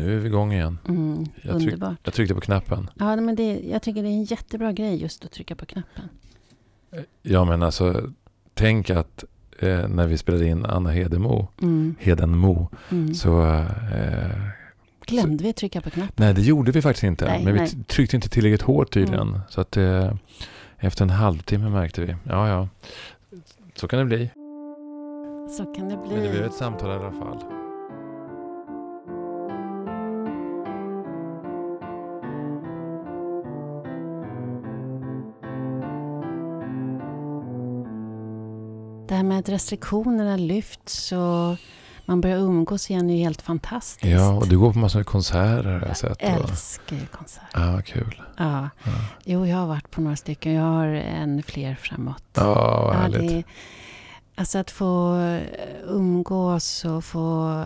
Nu är vi igång igen. Mm, Jag tryck-. Jag tryckte på knappen. Ja, men det, jag tycker det är en jättebra grej just att trycka på knappen. Ja men alltså, tänk att eh, när vi spelade in Anna Hedemo, Mm, Hedenmo, mm. så... Eh, Glömde vi trycka på knappen? nej, det gjorde vi faktiskt inte. Nej, men vi nej. t- tryckte inte tillräckligt hårt tydligen. Mm. Så att eh, efter en halvtimme märkte vi, ja ja, så kan det bli. Så kan det bli. Men det blev ett samtal i alla fall. Det här med att restriktionerna lyfts och man börjar umgås igen är ju helt fantastiskt. Ja, och du går på massor av konserter har jag sett. jag älskar ju konserter. Ja, kul. Ja. Ja, Jo, jag har varit på några stycken. Jag har en fler framåt. ja vad Ja, härligt. det, alltså att få eh, umgås och få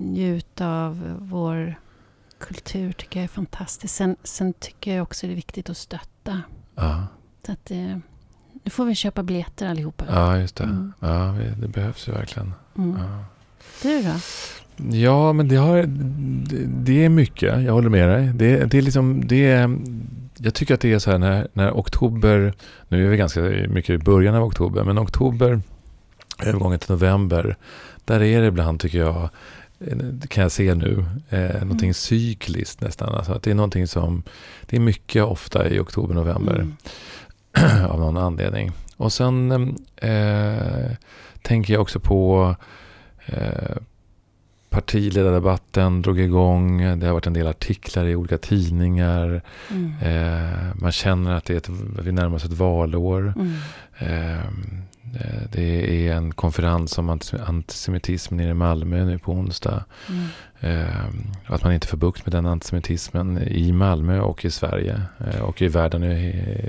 njuta av vår kultur tycker jag är fantastiskt. Sen, sen tycker jag också det är viktigt att stötta. Ja, Så att, eh, nu får vi köpa biljetter allihopa. ja, just det. Mm. Ja, det behövs ju verkligen. Mm. Ja. Du då? Ja, men det, har, det, det är mycket. Jag håller med dig. Det, det är liksom, det är, jag tycker att det är så här när, när oktober, nu är vi ganska mycket i början av oktober, men oktober, övergången till november, där är det ibland tycker jag, kan jag se nu, eh, någonting Mm. cykliskt nästan. Alltså att det är någonting som, det är mycket ofta i oktober, november Mm. av någon anledning. Och sen eh, tänker jag också på eh, partiledardebatten drog igång. Det har varit en del artiklar i olika tidningar. Mm. Eh, man känner att det är ett, vi närmar oss ett valår. Mm. Eh, eh, det är en konferens om antis- antisemitism nere i Malmö nu på onsdag. Mm. Eh, att man inte får bukt med den antisemitismen i Malmö och i Sverige. Eh, och i världen i,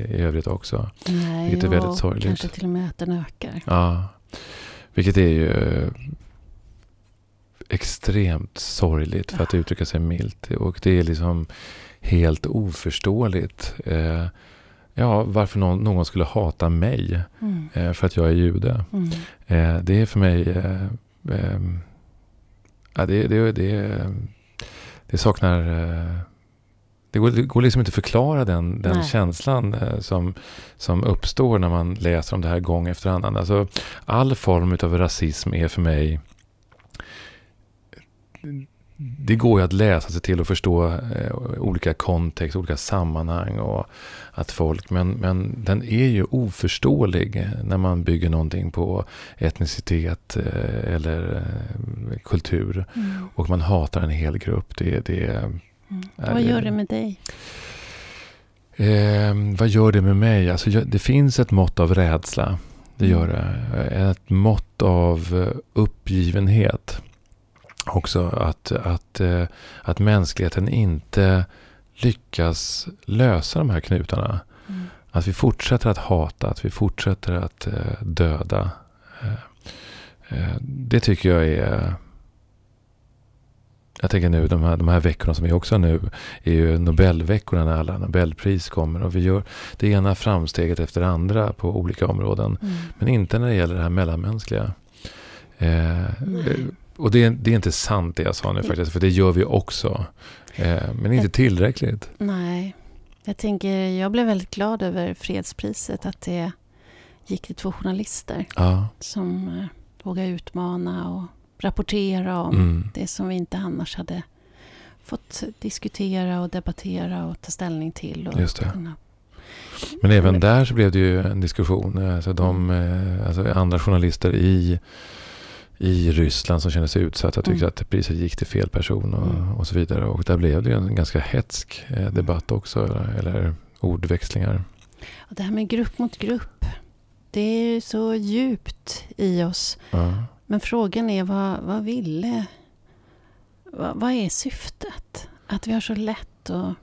i övrigt också. Nej, Vilket är väldigt sorgligt. Kanske till och med att den ökar. Ja, vilket är ju eh, extremt sorgligt för att uttrycka sig milt. Och det är liksom helt oförståeligt. Ja, varför någon, någon skulle hata mig Mm. eh, för att jag är jude. Mm. Eh, det är för mig... Eh, eh, ja, det, det, det, det saknar... Eh, det går, det går liksom inte att förklara den, den Nej. känslan eh, som, som uppstår när man läser om det här gång efter annan. Alltså, all form av rasism är för mig... Det går ju att läsa sig till och förstå eh, olika kontext, olika sammanhang och att folk, men, men den är ju oförståelig när man bygger någonting på etnicitet eh, eller eh, kultur Mm. och man hatar en hel grupp. Det, det, Mm. Ja, Vad gör det med dig? Eh, vad gör det med mig? Alltså, jag, det finns ett mått av rädsla. Det gör det. Ett mått av uppgivenhet. Också att, att, eh, att mänskligheten inte lyckas lösa de här knutarna. Mm. Att vi fortsätter att hata, att vi fortsätter att eh, döda. Eh, det tycker jag är... Jag tänker nu, de här, de här veckorna som är också nu, är ju Nobelveckorna när alla Nobelpris kommer. Och vi gör det ena framsteget efter det andra på olika områden. Mm. Men inte när det gäller det här mellanmänskliga. Eh, och det, är- det är inte sant det jag sa nu faktiskt, för det gör vi också. Eh, men inte tillräckligt. Nej. Jag tänker, jag blev väldigt glad över fredspriset. Att det gick till två journalister Ja. som eh, vågar utmana och rapportera om Mm. det som vi inte annars hade fått diskutera och debattera och ta ställning till. Och Just det. kunna- Men även där så blev det ju en diskussion. Alltså de, eh, alltså andra journalister i, i Ryssland som kände sig utsatta tyckte Mm. att priset gick till fel person och, Mm. och så vidare. Och där blev det ju en ganska hetsk eh, debatt också. Eller, eller ordväxlingar. Och det här med grupp mot grupp. Det är ju så djupt i oss. Ja. Men frågan är vad, vad ville... Vad, vad är syftet? Att vi har så lätt att,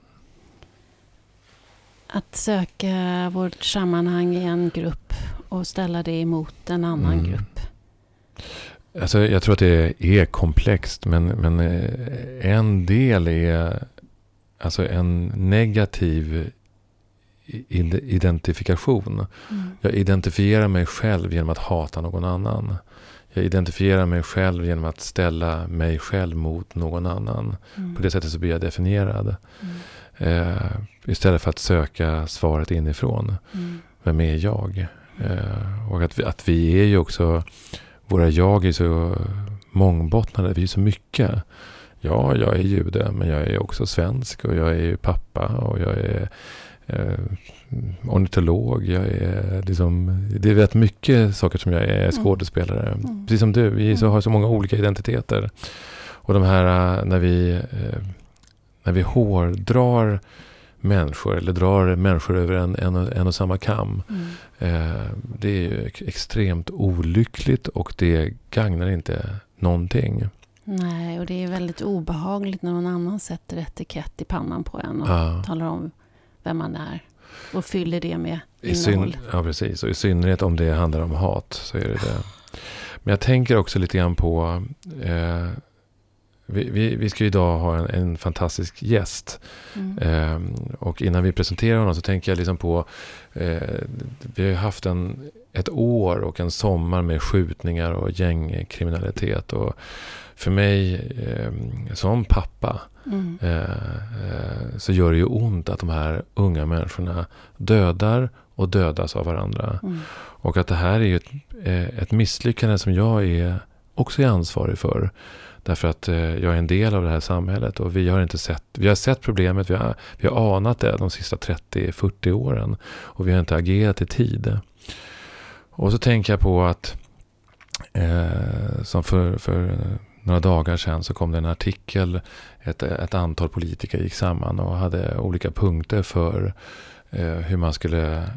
att söka vårt sammanhang i en grupp och ställa det emot en annan Mm. grupp. Alltså, jag tror att det är komplext. Men, men eh, en del är alltså en negativ identifikation. Mm. Jag identifierar mig själv genom att hata någon annan. jag identifierar mig själv genom att ställa mig själv mot någon annan. Mm. På det sättet så blir jag definierad. Mm. Eh, istället för att söka svaret inifrån. Mm. Vem är jag? Eh, och att vi, att vi är ju också, våra jag är så mångbottnade, vi är så mycket. Ja, jag är jude, men jag är också svensk och jag är pappa och jag är eh, ornitolog. Jag är liksom, det är rätt mycket saker som jag är skådespelare. Mm. Precis som du, vi så, Mm. har så många olika identiteter. Och de här eh, när vi, eh, när vi hårdrar människor eller drar människor över en, en, och- en och samma kam. Mm. Eh, det är ju ex- extremt olyckligt och det gagnar inte någonting. Nej, och det är väldigt obehagligt när någon annan sätter etikett i pannan på en och Ja, talar om vem man är och fyller det med innehåll. ja, precis. Och i synnerhet om det handlar om hat så är det det. Men jag tänker också lite grann på eh, vi, vi, vi ska idag ha en, en fantastisk gäst. Mm. Eh, och innan vi presenterar honom så tänker jag liksom på, eh, vi har ju haft en, ett år och en sommar med skjutningar och gängkriminalitet. Och för mig eh, som pappa Mm. eh, eh, så gör det ju ont att de här unga människorna dödar och dödas av varandra. Mm. Och att det här är ett, eh, ett misslyckande som jag är också är ansvarig för. Därför att eh, jag är en del av det här samhället och vi har inte sett, vi har sett problemet, vi har, vi har anat det de sista 30-40 åren. Och vi har inte agerat i tid. Och så tänker jag på att eh, som för, för några dagar sedan så kom det en artikel. Ett, ett antal politiker gick samman och hade olika punkter för eh, hur man skulle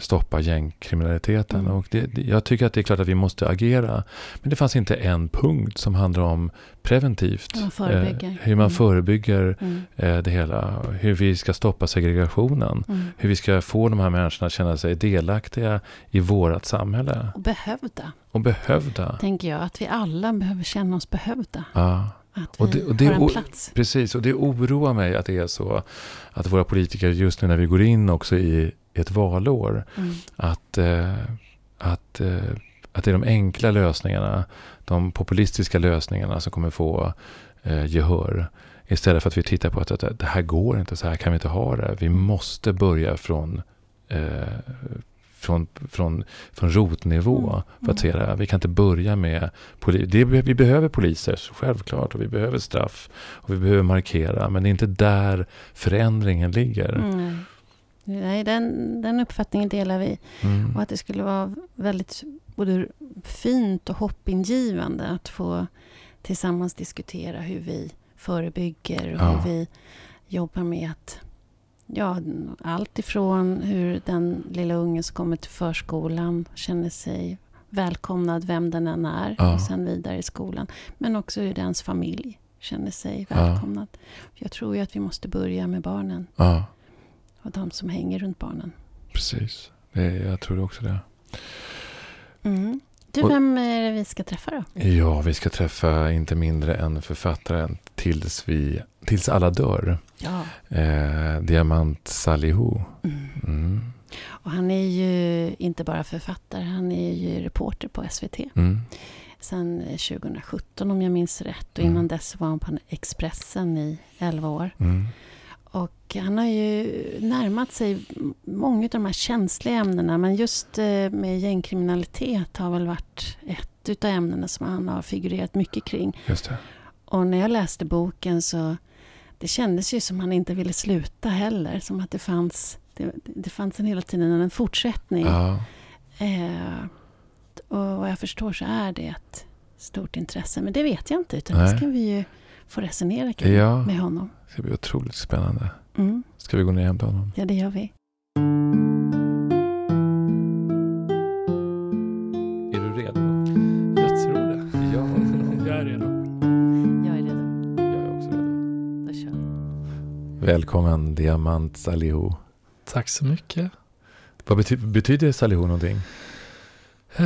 stoppa gängkriminaliteten. Mm. Och det, jag tycker att det är klart att vi måste agera. Men det fanns inte en punkt som handlar om preventivt. Hur man. Eh, hur man Mm. förebygger Mm. eh, det hela. Hur vi ska stoppa segregationen. Mm. Hur vi ska få de här människorna att känna sig delaktiga i vårt samhälle. Och behövda, Och behövda. tänker jag. Att vi alla behöver känna oss behövda. Ja. Att Och det- och det- har en plats. Precis, och det oroar mig att det är så att våra politiker just nu när vi går in också i ett valår, Mm. att, eh, att, eh, att det är de enkla lösningarna, de populistiska lösningarna som kommer få eh, gehör. Istället för att vi tittar på att, att det här går inte, så här kan vi inte ha det. Vi måste börja från, från, från, från rotnivå Mm, för att se det här. Vi kan inte börja med det, Vi behöver poliser, självklart, och vi behöver straff och vi behöver markera. Men det är inte där förändringen ligger. Mm. Nej, den, den uppfattningen delar vi. Mm. Och att det skulle vara väldigt både fint och hoppingivande att få tillsammans diskutera hur vi förebygger och Ja. hur vi jobbar med att Ja, allt ifrån hur den lilla ungen som kommer till förskolan känner sig välkomnad, vem den än är, Ja. och sen vidare i skolan. Men också hur dens familj känner sig Ja. välkomnad. Jag tror ju att vi måste börja med barnen Ja, och de som hänger runt barnen. precis. Det, jag tror också det. Mm. Du, Och- vem är det vi ska träffa då? Ja, vi ska träffa inte mindre än författaren Tills, vi, tills alla dör. Ja. Eh, Diamant Salihu. Mm. Mm. Och han är ju inte bara författare, han är ju reporter på SVT. Mm. Sen 2017 om jag minns rätt. Och Mm. innan dess var han på Expressen i 11 år. Och han har ju närmat sig många av de här känsliga ämnena. Men just eh, med gängkriminalitet har väl varit ett utav ämnena som han har figurerat mycket kring. Just det. Och när jag läste boken så det kändes ju som han inte ville sluta heller. Som att det fanns, det, det fanns en hela tiden en fortsättning. Ja, Eh, och vad jag förstår så är det ett stort intresse. Men det vet jag inte. Utan det Nej. ska vi ju få resonera kring Ja. med honom. Det ska bli otroligt spännande. Mm, Ska vi gå ner och hämta honom? ja, det gör vi. Är du redo? Jag tror det. Ja, Jag är redo. Jag är redo. jag är också redo. Då kör vi. Välkommen Diamant Salihu. Tack så mycket. Vad bety- betyder Salihu någonting? Eh,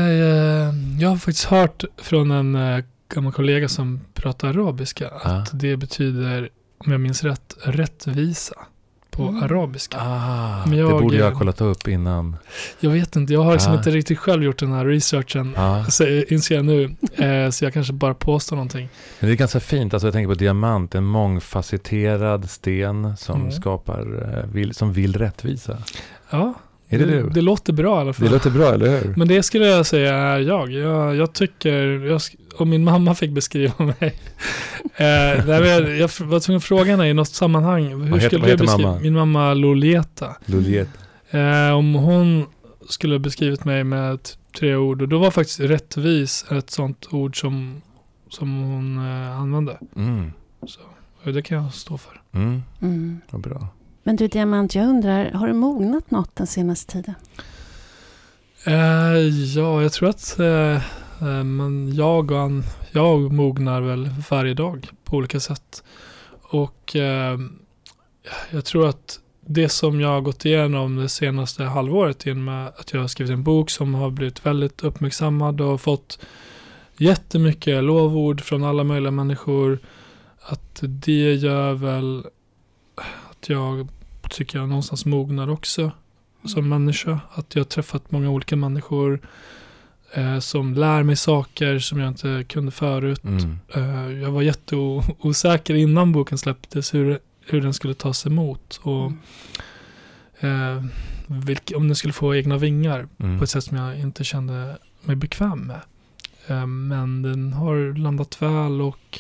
Jag har faktiskt hört från en eh, gammal kollega som pratar arabiska att Ja. det betyder, om jag minns rätt, rättvisa på Mm. arabiska. Ah, Men det jag- borde jag ha kollat upp innan. Jag vet inte, jag har liksom Ah. inte riktigt själv gjort den här researchen. Ja. Så, inser jag nu. Eh, så jag kanske bara påstår någonting. Men det är ganska fint, alltså jag tänker på diamant, en mångfacetterad sten som Mm. skapar, eh, vill, som vill rättvisa. Ja, Är det du? Det låter bra i alla fall. Det låter bra, eller hur? Men det skulle jag säga är jag. Jag, jag tycker, jag, om min mamma fick beskriva mig. eh, jag, jag var tvungen att fråga henne i något sammanhang. Hur Vad heter- skulle vad du heter beskriva mamma? min mamma Lolieta? Loliet. Eh, om hon skulle ha beskrivit mig med tre ord. Och då var faktiskt rättvis ett sånt ord som, som hon eh, använde. Mm. Så, och det kan jag stå för. Mm. Mm. Vad bra. Men du Diamant, jag undrar, har du mognat något den senaste tiden? Eh, ja, jag tror att eh, men jag, och han, jag mognar väl varje dag på olika sätt. Och eh, jag tror att det som jag har gått igenom det senaste halvåret genom att jag har skrivit en bok som har blivit väldigt uppmärksammad och fått jättemycket lovord från alla möjliga människor. Att det gör väl att jag tycker jag någonstans mognar också som människa. Att jag har träffat många olika människor eh, som lär mig saker som jag inte kunde förut. Mm. Eh, jag var jätteosäker innan boken släpptes hur, hur den skulle tas emot. Och Mm. eh, vilk, om den skulle få egna vingar Mm. på ett sätt som jag inte kände mig bekväm med. Eh, men den har landat väl och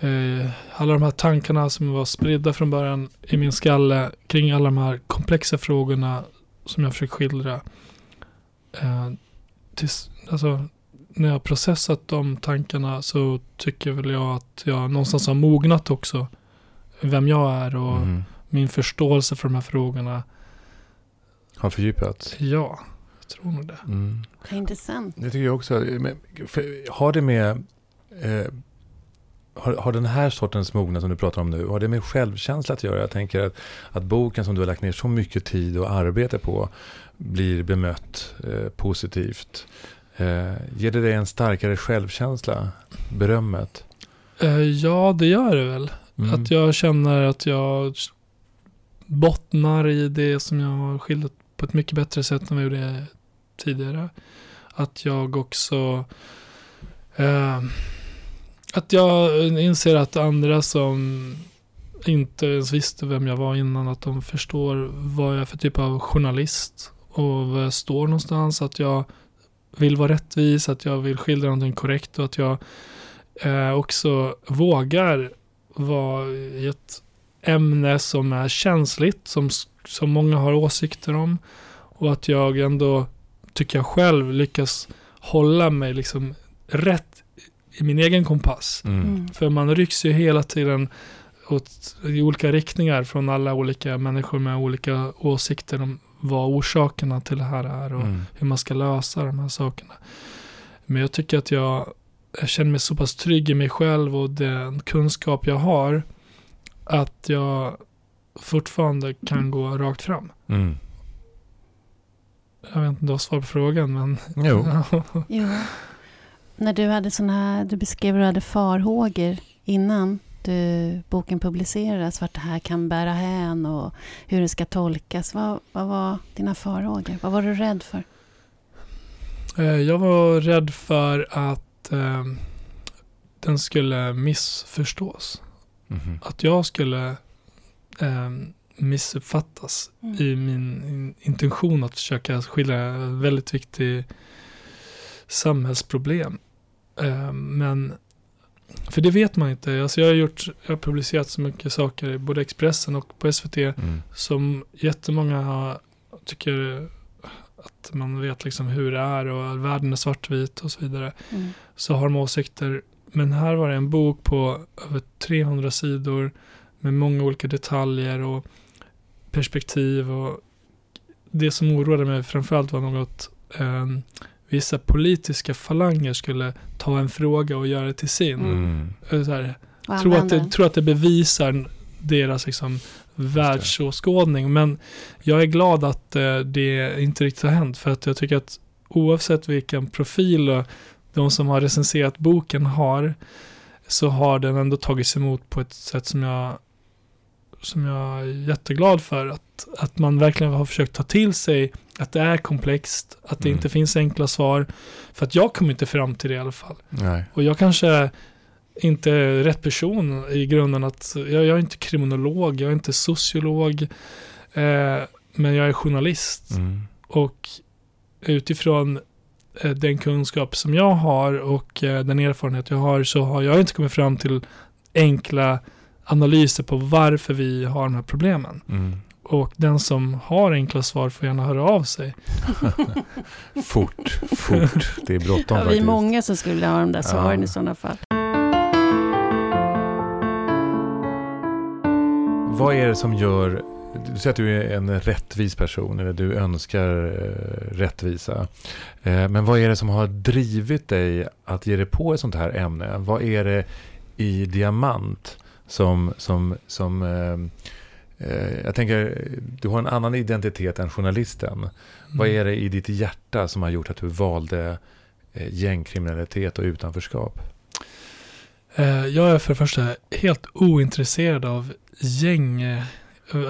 eh, alla de här tankarna som var spridda från början i min skalle kring alla de här komplexa frågorna som jag försöker skildra. Tills, alltså, när jag har processat de tankarna så tycker väl jag att jag någonstans har mognat också. Vem jag är och Mm. min förståelse för de här frågorna. Har fördjupats. Ja, jag tror nog det. Mm. Intressant. Det tycker jag också. Har det med... Eh, har, har den här sortens mognad som du pratar om nu, har det med självkänsla att göra? Jag tänker att, att boken som du har lagt ner så mycket tid och arbete på blir bemött eh, positivt. Eh, ger det dig en starkare självkänsla? Berömmet? Eh, ja, det gör det väl. Mm. Att jag känner att jag bottnar i det som jag har skildrat på ett mycket bättre sätt än vad jag gjorde tidigare. Att jag också eh, att jag inser att andra som inte ens visste vem jag var innan, att de förstår vad jag är för typ av journalist och var jag står någonstans. Att jag vill vara rättvis, att jag vill skildra någonting korrekt och att jag eh, också vågar vara i ett ämne som är känsligt, som, som många har åsikter om. Och att jag ändå, tycker jag själv, lyckas hålla mig liksom rätt i min egen kompass. Mm. Mm. För man rycks ju hela tiden åt, i olika riktningar från alla olika människor med olika åsikter om vad orsakerna till det här är och Mm. hur man ska lösa de här sakerna. Men jag tycker att jag, jag känner mig så pass trygg i mig själv och den kunskap jag har att jag fortfarande kan gå rakt fram. Mm. Jag vet inte om du har svar på frågan men... Jo. Jo. När du hade såna här, du beskrev hur du hade farhågor innan du, boken publiceras, vart det här kan bära hän och hur det ska tolkas. Vad, vad var dina farhågor? Vad var du rädd för? Eh, Jag var rädd för att eh, den skulle missförstås. Mhm. Att jag skulle eh, missuppfattas Mm. i min in- intention att försöka skildra ett väldigt viktigt samhällsproblem. Eh, men, för det vet man inte. Alltså jag, har gjort, jag har publicerat så mycket saker i både Expressen och på SVT Mm. som jättemånga har, tycker att man vet liksom hur det är och världen är svartvit och så vidare. Mm. Så har de åsikter. Men här var det en bok på över 300 sidor med många olika detaljer och perspektiv. Och det som oroade mig framförallt var något eh, vissa politiska falanger skulle ta en fråga och göra det till sin. Mm. Så här, tror, att det, tror att det bevisar deras liksom, världsåskådning. Men jag är glad att eh, det inte riktigt har hänt. För att jag tycker att oavsett vilken profil de som har recenserat boken har, så har den ändå tagits emot på ett sätt som jag som jag är jätteglad för. Att, att man verkligen har försökt ta till sig att det är komplext, att det Mm. inte finns enkla svar. För att jag kommer inte fram till det i alla fall. Nej. Och jag kanske inte är rätt person i grunden. att Jag, jag är inte kriminolog, jag är inte sociolog. Eh, men jag är journalist. Mm. Och utifrån eh, den kunskap som jag har och eh, den erfarenhet jag har så har jag inte kommit fram till enkla analyser på varför vi har de här problemen. Mm. Och den som har enkla svar får gärna höra av sig. Fort, fort. Det är bråttom Ja, vi är många som skulle ha de där svaren Ja. i sådana fall. Vad är det som gör... Du säger att du är en rättvis person, eller du önskar eh, rättvisa. Eh, men vad är det som har drivit dig att ge dig på ett sånt här ämne? Vad är det i Diamant som... som, som eh, eh, jag tänker, du har en annan identitet än journalisten. Vad är det i ditt hjärta som har gjort att du valde eh, gängkriminalitet och utanförskap? Eh, Jag är för det första helt ointresserad av gäng. eh,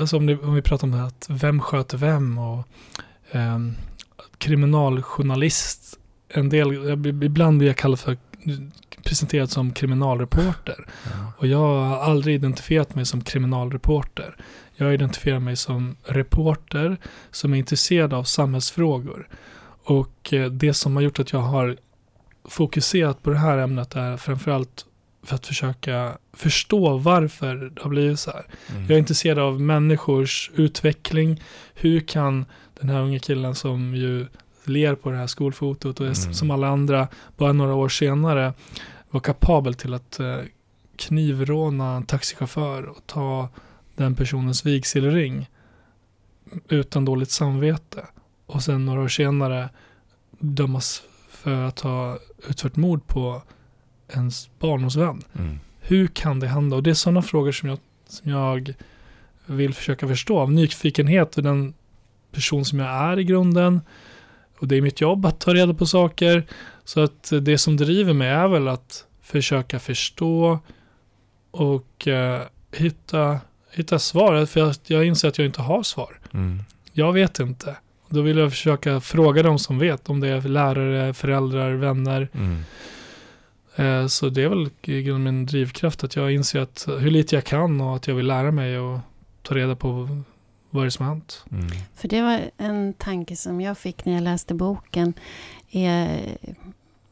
Alltså om, det, om vi pratar om det att vem sköter vem och ehm, kriminaljournalist. En del, ibland blir jag kallad för presenterad som kriminalreporter. Ja. Och jag har aldrig identifierat mig som kriminalreporter. Jag identifierar mig som reporter som är intresserad av samhällsfrågor. Och eh, det som har gjort att jag har fokuserat på det här ämnet är framförallt för att försöka förstå varför det har blivit så här. Mm. Jag är intresserad av människors utveckling. Hur kan den här unga killen som ju ler på det här skolfotot och Mm. som alla andra bara några år senare vara kapabel till att eh, knivråna en taxichaufför och ta den personens vigselring utan dåligt samvete. Och sen några år senare dömas för att ha utfört mord på ens barndomsvän. Mm. Hur kan det hända? Och det är sådana frågor som jag, som jag vill försöka förstå. Av nyfikenhet och den person som jag är i grunden. Och det är mitt jobb att ta reda på saker. Så att det som driver mig är väl att försöka förstå och eh, hitta, hitta svar. För jag, jag inser att jag inte har svar. Mm. Jag vet inte. Då vill jag försöka fråga dem som vet. Om det är lärare, föräldrar, vänner. Mm. Eh, Så det är väl i grunden min drivkraft att jag inser att hur lite jag kan och att jag vill lära mig och ta reda på vad det är som har hänt. Mm. För det var en tanke som jag fick när jag läste boken. Är,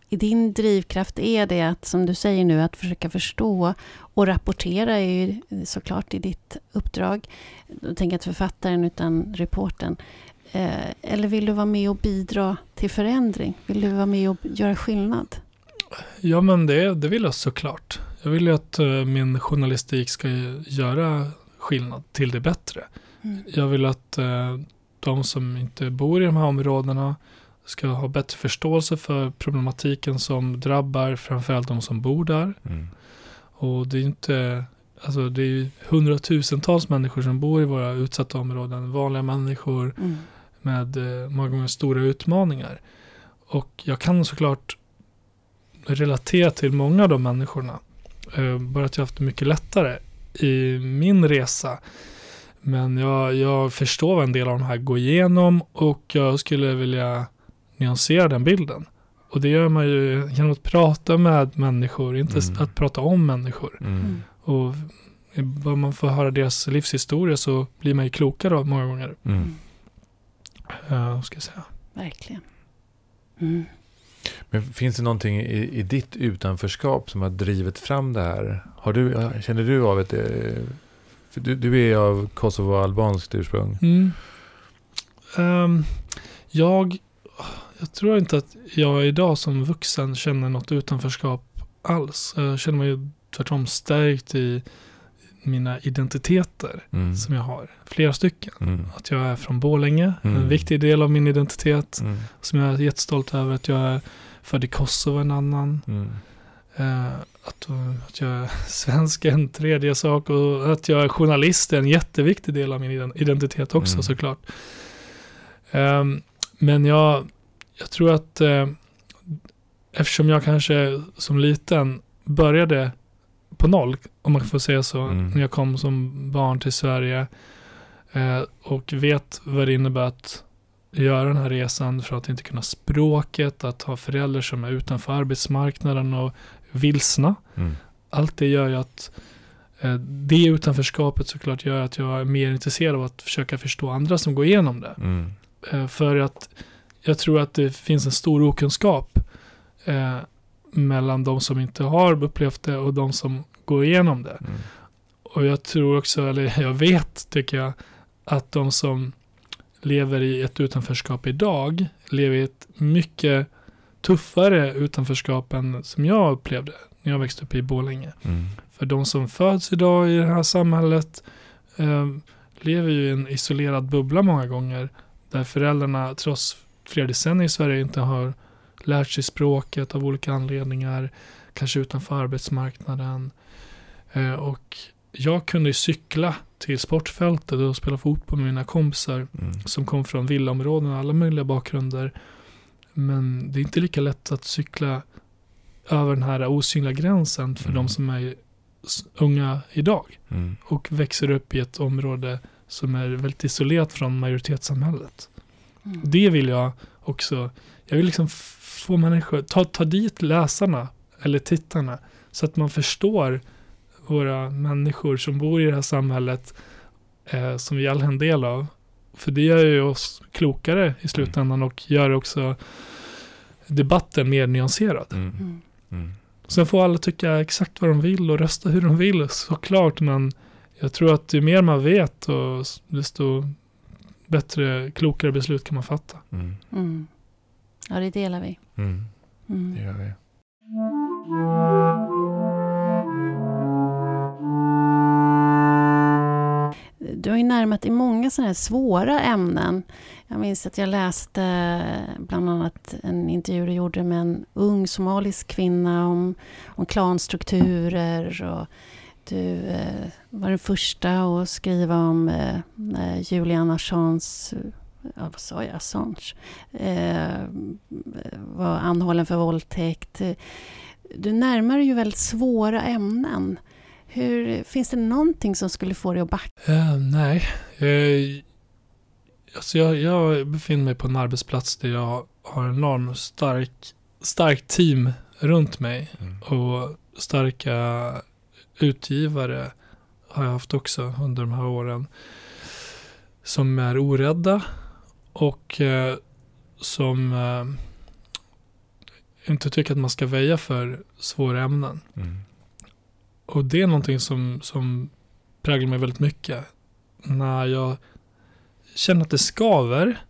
i din drivkraft är det att, som du säger nu, att försöka förstå och rapportera är ju såklart i ditt uppdrag. Då tänker jag inte författaren utan reporten. Eh, eller vill du vara med och bidra till förändring? Vill du vara med och göra skillnad? Ja men det, det vill jag såklart. Jag vill ju att eh, min journalistik ska göra skillnad till det bättre. Mm. Jag vill att eh, de som inte bor i de här områdena ska ha bättre förståelse för problematiken som drabbar framförallt de som bor där. Mm. Och det är ju inte, alltså det är ju hundratusentals människor som bor i våra utsatta områden. Vanliga människor Mm. med eh, många gånger stora utmaningar. Och jag kan såklart relatera till många av de människorna. Eh, bara att jag har haft det mycket lättare i min resa. Men jag, jag förstår vad en del av de här går igenom och jag skulle vilja nyansera den bilden. Och det gör man ju genom att prata med människor, inte Mm. att prata om människor. Mm. Mm. Och bara man får höra deras livshistoria så blir man ju klokare av många gånger. Mm. Uh, ska jag säga. Verkligen. Mm. Men finns det någonting i, i ditt utanförskap som har drivit fram det här? Har du, känner du av ett... eh, för Du, du är av Kosovo-albanskt ursprung. Mm. Ehm, jag, jag tror inte att jag idag som vuxen känner något utanförskap alls. Jag känner mig tvärtom stärkt i mina identiteter Mm. som jag har. Flera stycken. Mm. Att jag är från Borlänge, Mm. en viktig del av min identitet. Mm. Som jag är jättestolt över. Att jag är född i Kosovo, en annan. Eh, att, att jag är svensk är en tredje sak och att jag är journalist är en jätteviktig del av min iden- identitet också Mm. såklart. Ehm, men jag, jag tror att eh, eftersom jag kanske som liten började på noll, om man får säga så, Mm. när jag kom som barn till Sverige. Eh, och vet vad det innebär att göra den här resan för att inte kunna språket, att ha föräldrar som är utanför arbetsmarknaden och vilsna. Mm. Allt det gör ju att eh, det utanförskapet såklart gör att jag är mer intresserad av att försöka förstå andra som går igenom det. Mm. Eh, för att jag tror att det finns en stor okunskap eh, mellan de som inte har upplevt det och de som går igenom det. Mm. Och jag tror också, eller jag vet tycker jag, att de som lever i ett utanförskap idag lever i ett mycket tuffare utanförskap än som jag upplevde när jag växte upp i Borlänge. Mm. För de som föds idag i det här samhället eh, lever ju i en isolerad bubbla många gånger. Där föräldrarna trots flera decennier i Sverige inte har lärt sig språket av olika anledningar. Kanske utanför arbetsmarknaden. Eh, och jag kunde ju cykla till sportfältet och spela fotboll med mina kompisar Mm. som kom från villaområden och alla möjliga bakgrunder. Men det är inte lika lätt att cykla över den här osynliga gränsen för Mm. de som är unga idag Mm. och växer upp i ett område som är väldigt isolerat från majoritetssamhället. Mm. Det vill jag också, jag vill liksom få människor, ta, ta dit läsarna eller tittarna så att man förstår våra människor som bor i det här samhället eh, som vi alla är en del av. För det gör ju oss klokare i slutändan och gör också debatten mer nyanserad. Mm. Mm. Mm. Sen får alla tycka exakt vad de vill och rösta hur de vill såklart men jag tror att ju mer man vet och desto bättre, klokare beslut kan man fatta. Mm. Mm. Ja, det delar vi. Mm. Det Mm. gör vi. Du har ju närmat dig många sådana här svåra ämnen. Jag minns att jag läste bland annat en intervju du gjorde med en ung somalisk kvinna om, om klanstrukturer. Och du eh, var den första att skriva om eh, när Julian Assange, ja, vad sa jag, Assange, eh, var anhållen för våldtäkt. Du närmar dig ju väldigt svåra ämnen. Hur, finns det någonting som skulle få dig att backa? Eh, nej, eh, alltså jag, jag befinner mig på en arbetsplats där jag har en enormt stark, stark team runt mig Mm. och starka utgivare har jag haft också under de här åren. Som är orädda och eh, som eh, inte tycker att man ska väja för svåra ämnen. Mm. Och det är någonting som, som präglar mig väldigt mycket. När jag känner att det skaver.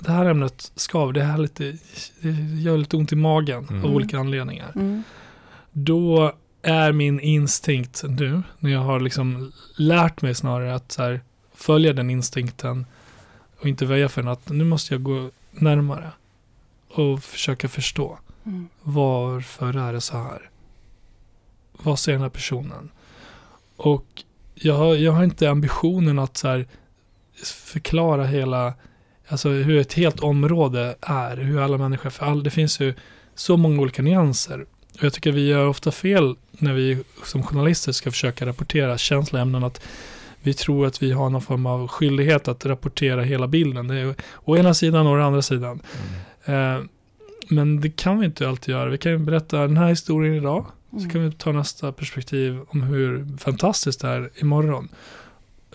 Det här ämnet skaver, det, här lite, det gör lite ont i magen Mm. av olika anledningar. Mm. Då är min instinkt nu, när jag har liksom lärt mig snarare att här, följa den instinkten och inte väja för den, att nu måste jag gå närmare och försöka förstå. Mm. Varför är det så här? Vad säger den här personen? Och jag har, jag har inte ambitionen att här förklara hela, alltså hur ett helt område är, hur alla människor, för all, det finns ju så många olika nyanser. Och jag tycker vi gör ofta fel när vi som journalister ska försöka rapportera känsliga ämnen, att vi tror att vi har någon form av skyldighet att rapportera hela bilden. Det är å ena sidan och å andra sidan. Mm. Eh, men det kan vi inte alltid göra. Vi kan ju berätta den här historien idag. Så Mm. kan vi ta nästa perspektiv om hur fantastiskt det är imorgon.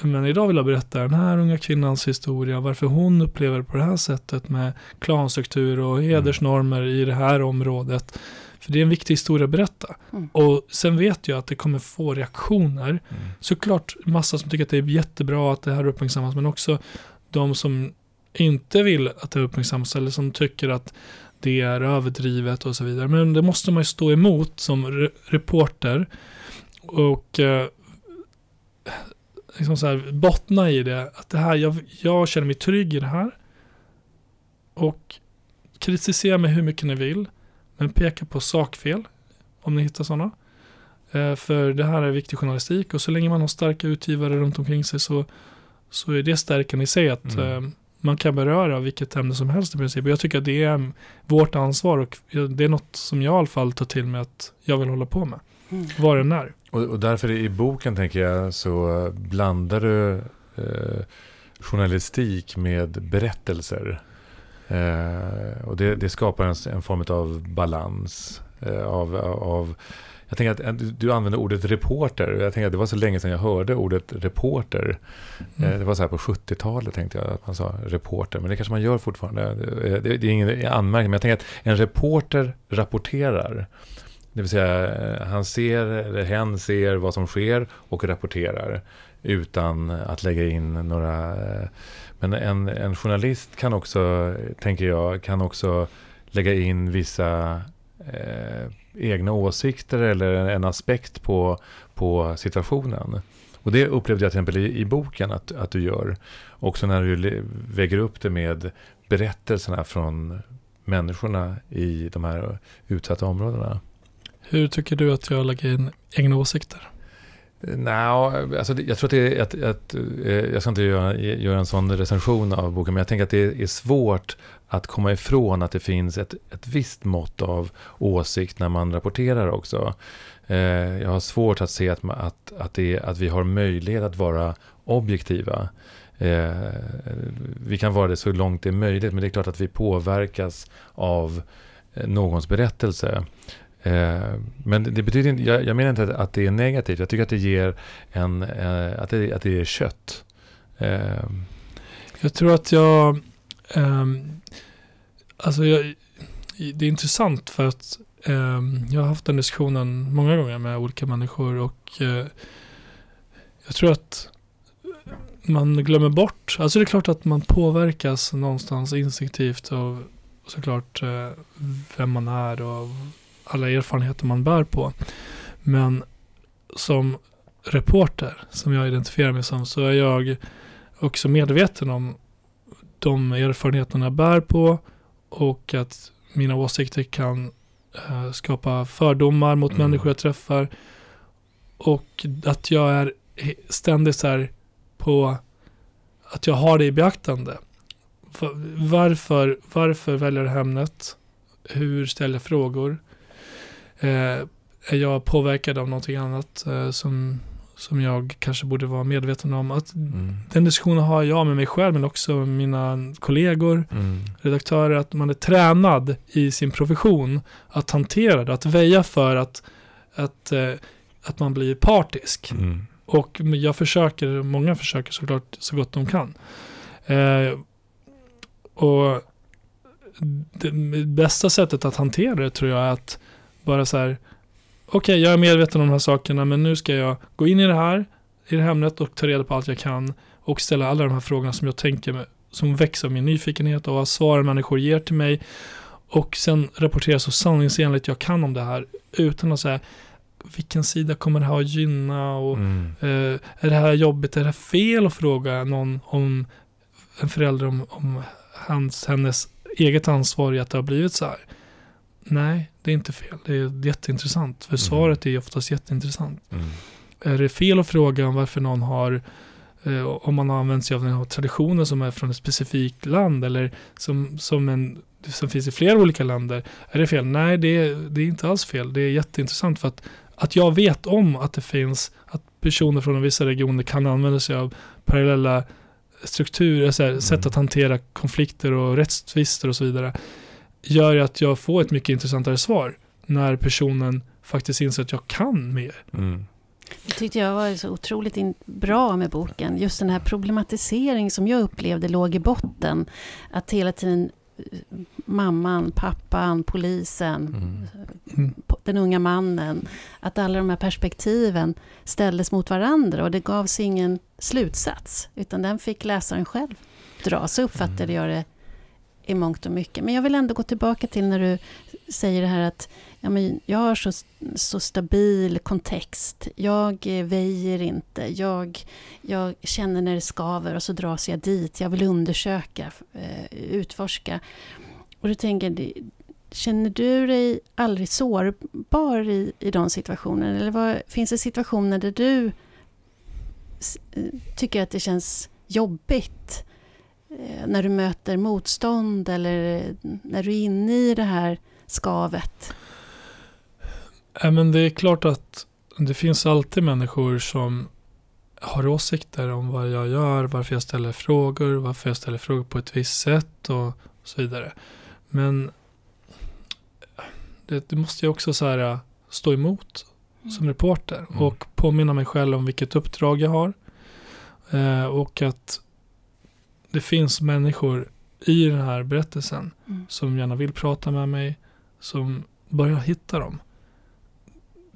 Men idag vill jag berätta den här unga kvinnans historia. Varför hon upplever det på det här sättet med klanstruktur och hedersnormer i det här området. För det är en viktig historia att berätta. Mm. Och sen vet jag att det kommer få reaktioner. Mm. Såklart massa som tycker att det är jättebra att det här uppmärksammas. Men också de som inte vill att det uppmärksammas. Eller som tycker att det är överdrivet och så vidare. Men det måste man ju stå emot som re- reporter. Och eh, liksom så här, bottna i det. Att det här, jag, jag känner mig trygg i det här. Och kritisera mig hur mycket ni vill. Men peka på sakfel. Om ni hittar sådana. Eh, för det här är viktig journalistik. Och så länge man har starka utgivare runt omkring sig så, så är det stärkan i sig. Att Mm. eh, man kan beröra vilket ämne som helst i princip. Och jag tycker att det är vårt ansvar. Och det är något som jag i alla fall tar till mig att jag vill hålla på med. Mm. Vad den är. Och, och därför i boken tänker jag så blandar du eh, journalistik med berättelser. Eh, och det, det skapar en, en, form av balans. Eh, av, av, jag tänker att du använder ordet reporter. Jag tänker att det var så länge sedan jag hörde ordet reporter. Mm. Eh, det var så här på 70-talet tänkte jag att man sa reporter. Men det kanske man gör fortfarande. Det, det, det är ingen anmärkning. Men jag tänker att en reporter rapporterar. Det vill säga, eh, han ser, eller hen ser vad som sker och rapporterar utan att lägga in några... Men en, en journalist kan också, tänker jag, kan också lägga in vissa eh, egna åsikter eller en aspekt på, på situationen. Och det upplevde jag till exempel i, i boken att, att du gör. Också när du väger upp det med berättelserna från människorna i de här utsatta områdena. Hur tycker du att jag lägger in egna åsikter? Nej, alltså jag tror att det är att, att eh, jag ska inte göra, göra en sån recension av boken, men jag tänker att det är svårt att komma ifrån att det finns ett, ett visst mått av åsikt när man rapporterar också. Eh, jag har svårt att se att, att, att, det, att vi har möjlighet att vara objektiva. Eh, vi kan vara det så långt det är möjligt, men det är klart att vi påverkas av någons berättelse. Eh, men det betyder inte, jag, menar inte att det är negativt. Jag tycker att det ger en, eh, att, det, att det ger kött. Eh. Jag tror att jag, ehm, alltså jag, det är intressant för att ehm, jag har haft den diskussionen många gånger med olika människor och jag tror att man glömmer bort, alltså det är klart att man påverkas någonstans instinktivt av såklart vem man är och alla erfarenheter man bär på. Men som reporter, som jag identifierar mig som, så är jag också medveten om de erfarenheterna jag bär på och att mina åsikter kan äh, skapa fördomar mot mm. människor jag träffar. Och att jag är ständigt så här på att jag har det i beaktande. Varför, varför väljer jag ämnet? Hur ställer jag frågor? Eh, är jag påverkad av någonting annat eh, som, som jag kanske borde vara medveten om. Att mm. Den diskussionen har jag med mig själv men också med mina kollegor, mm. redaktörer, att man är tränad i sin profession att hantera det, att väja för att, att, eh, att man blir partisk. Mm. Och jag försöker, många försöker såklart så gott de kan. Eh, och det bästa sättet att hantera det tror jag är att bara så här, okej okay, jag är medveten om de här sakerna men nu ska jag gå in i det här, i det här ämnet och ta reda på allt jag kan och ställa alla de här frågorna som jag tänker med, som växer av min nyfikenhet och vad svaren människor ger till mig och sen rapportera så sanningsenligt jag kan om det här utan att säga vilken sida kommer det här att gynna och mm. eh, är det här jobbigt, är det här fel att fråga någon om en förälder om, om hans, hennes eget ansvar i att det har blivit så här. Nej, det är inte fel. Det är jätteintressant. För mm. svaret är oftast jätteintressant. Mm. Är det fel att fråga om varför någon har eh, om man har använt sig av den här traditionen som är från ett specifikt land eller som, som, en, som finns i flera olika länder. Är det fel? Nej, det är, det är inte alls fel. Det är jätteintressant för att, att jag vet om att det finns, att personer från vissa regioner kan använda sig av parallella strukturer, så här, mm. sätt att hantera konflikter och rättstvister och så vidare gör ju att jag får ett mycket intressantare svar när personen faktiskt inser att jag kan mer. Mm. Det tyckte jag var så otroligt bra med boken. Just den här problematisering som jag upplevde låg i botten. Att hela tiden eh, mamman, pappan, polisen, mm. Mm. den unga mannen. Att alla de här perspektiven ställdes mot varandra och det gavs ingen slutsats. Utan den fick läsaren själv dra. Så uppfattade mm. jag det i mångt och mycket. Men jag vill ändå gå tillbaka till när du säger det här att ja, men jag har så, så stabil kontext. Jag eh, väjer inte. Jag, jag känner när det skaver och så dras jag dit. Jag vill undersöka, eh, utforska. Och du tänker, känner du dig aldrig sårbar i, i de situationerna? Eller vad, finns det situationer där du eh, tycker att det känns jobbigt när du möter motstånd eller när du är inne i det här skavet? Ja, men det är klart att det finns alltid människor som har åsikter om vad jag gör, varför jag ställer frågor, varför jag ställer frågor på ett visst sätt och så vidare. Men det, det måste jag också så här, stå emot som reporter Mm. och påminna mig själv om vilket uppdrag jag har. Eh, och att det finns människor i den här berättelsen Mm. som gärna vill prata med mig, som börjar hitta dem.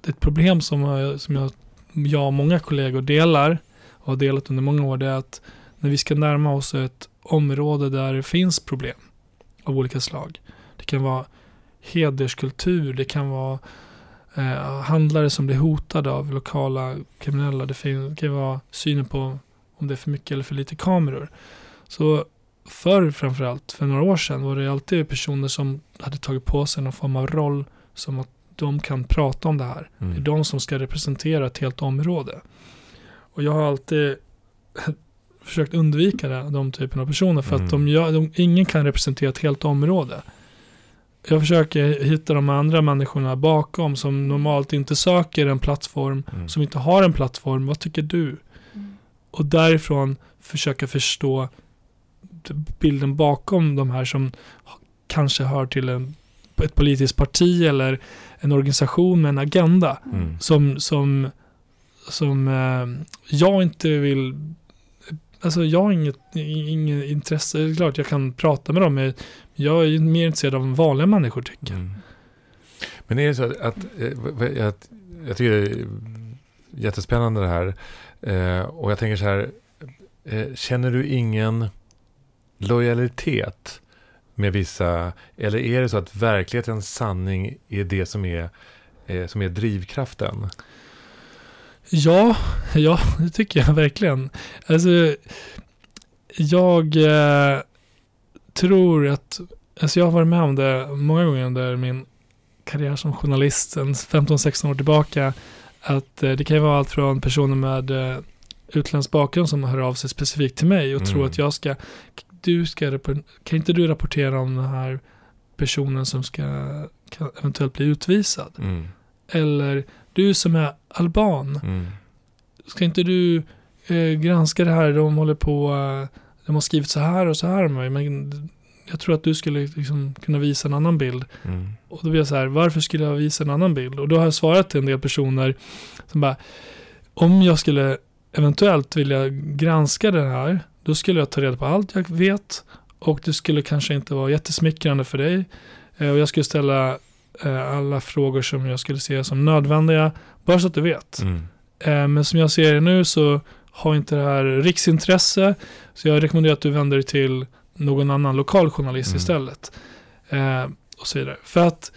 Det är ett problem som, jag- som jag, jag och många kollegor delar och har delat under många år, det är att när vi ska närma oss ett område där det finns problem av olika slag. Det kan vara hederskultur, det kan vara eh, handlare som blir hotade av lokala kriminella. Det kan vara synen på om det är för mycket eller för lite kameror. Så förr framförallt, för några år sedan, var det alltid personer som hade tagit på sig någon form av roll som att de kan prata om det här. Det är Mm. de som ska representera ett helt område. Och jag har alltid försökt undvika det, de typen av personer för Mm. att de gör, de, ingen kan representera ett helt område. Jag försöker hitta de andra människorna bakom som normalt inte söker en plattform, Mm. som inte har en plattform. Vad tycker du? Mm. Och därifrån försöka förstå bilden bakom de här som kanske hör till en, ett politiskt parti eller en organisation med en agenda Mm. som, som, som eh, jag inte vill Alltså jag har inget, inget intresse, det är klart jag kan prata med dem, men jag är ju mer intresserad av vad vanliga människor tycker. Mm. Men är det så att, att, eh, att jag tycker det är jättespännande det här. Eh, och jag tänker så här, eh, känner du ingen lojalitet med vissa, eller är det så att verklighetens sanning är det som är, eh, som är drivkraften? Ja, ja, det tycker jag verkligen. Alltså, jag eh, tror att, alltså jag har varit med om det många gånger under min karriär som journalist, en 15-16 år tillbaka, att eh, det kan ju vara allt från personer med eh, utländsk bakgrund som hör av sig specifikt till mig och Mm. tror att jag ska, du ska, kan inte du rapportera om den här personen som ska kan eventuellt bli utvisad? Mm. Eller du som är alban, Mm. ska inte du eh, granska det här? De håller på, eh, de har skrivit så här och så här om mig, men jag tror att du skulle liksom kunna visa en annan bild. Mm. Och då blir jag så här, varför skulle jag visa en annan bild? Och då har jag svarat till en del personer som bara, om jag skulle eventuellt vilja granska det här, då skulle jag ta reda på allt jag vet och det skulle kanske inte vara jättesmickrande för dig. Eh, Och jag skulle ställa eh, alla frågor som jag skulle se som nödvändiga, bara så att du vet. Mm. Eh, Men som jag ser det nu så har inte det här riksintresse. Så jag rekommenderar att du vänder dig till någon annan lokal journalist Mm. istället. Och så vidare. För att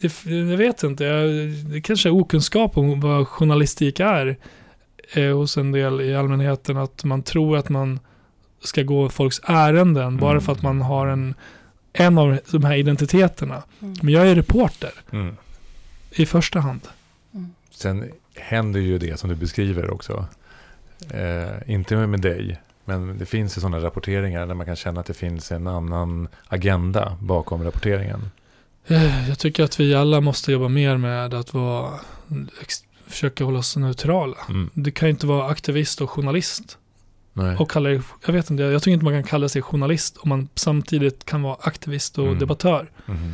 det, jag vet inte, jag, det kanske är okunskap om vad journalistik är eh, hos en del i allmänheten. Att man tror att man ska gå folks ärenden bara Mm. för att man har en, en av de här identiteterna. Mm. Men jag är reporter Mm. i första hand. Mm. Sen händer ju det som du beskriver också. Eh, inte med dig, men det finns ju sådana rapporteringar där man kan känna att det finns en annan agenda bakom rapporteringen. Eh, Jag tycker att vi alla måste jobba mer med att vara, försöka hålla oss neutrala. Mm. Du kan inte vara aktivist och journalist. Nej. Och kalla dig, jag vet inte, jag tycker inte man kan kalla sig journalist om man samtidigt kan vara aktivist och Mm. debattör. Mm.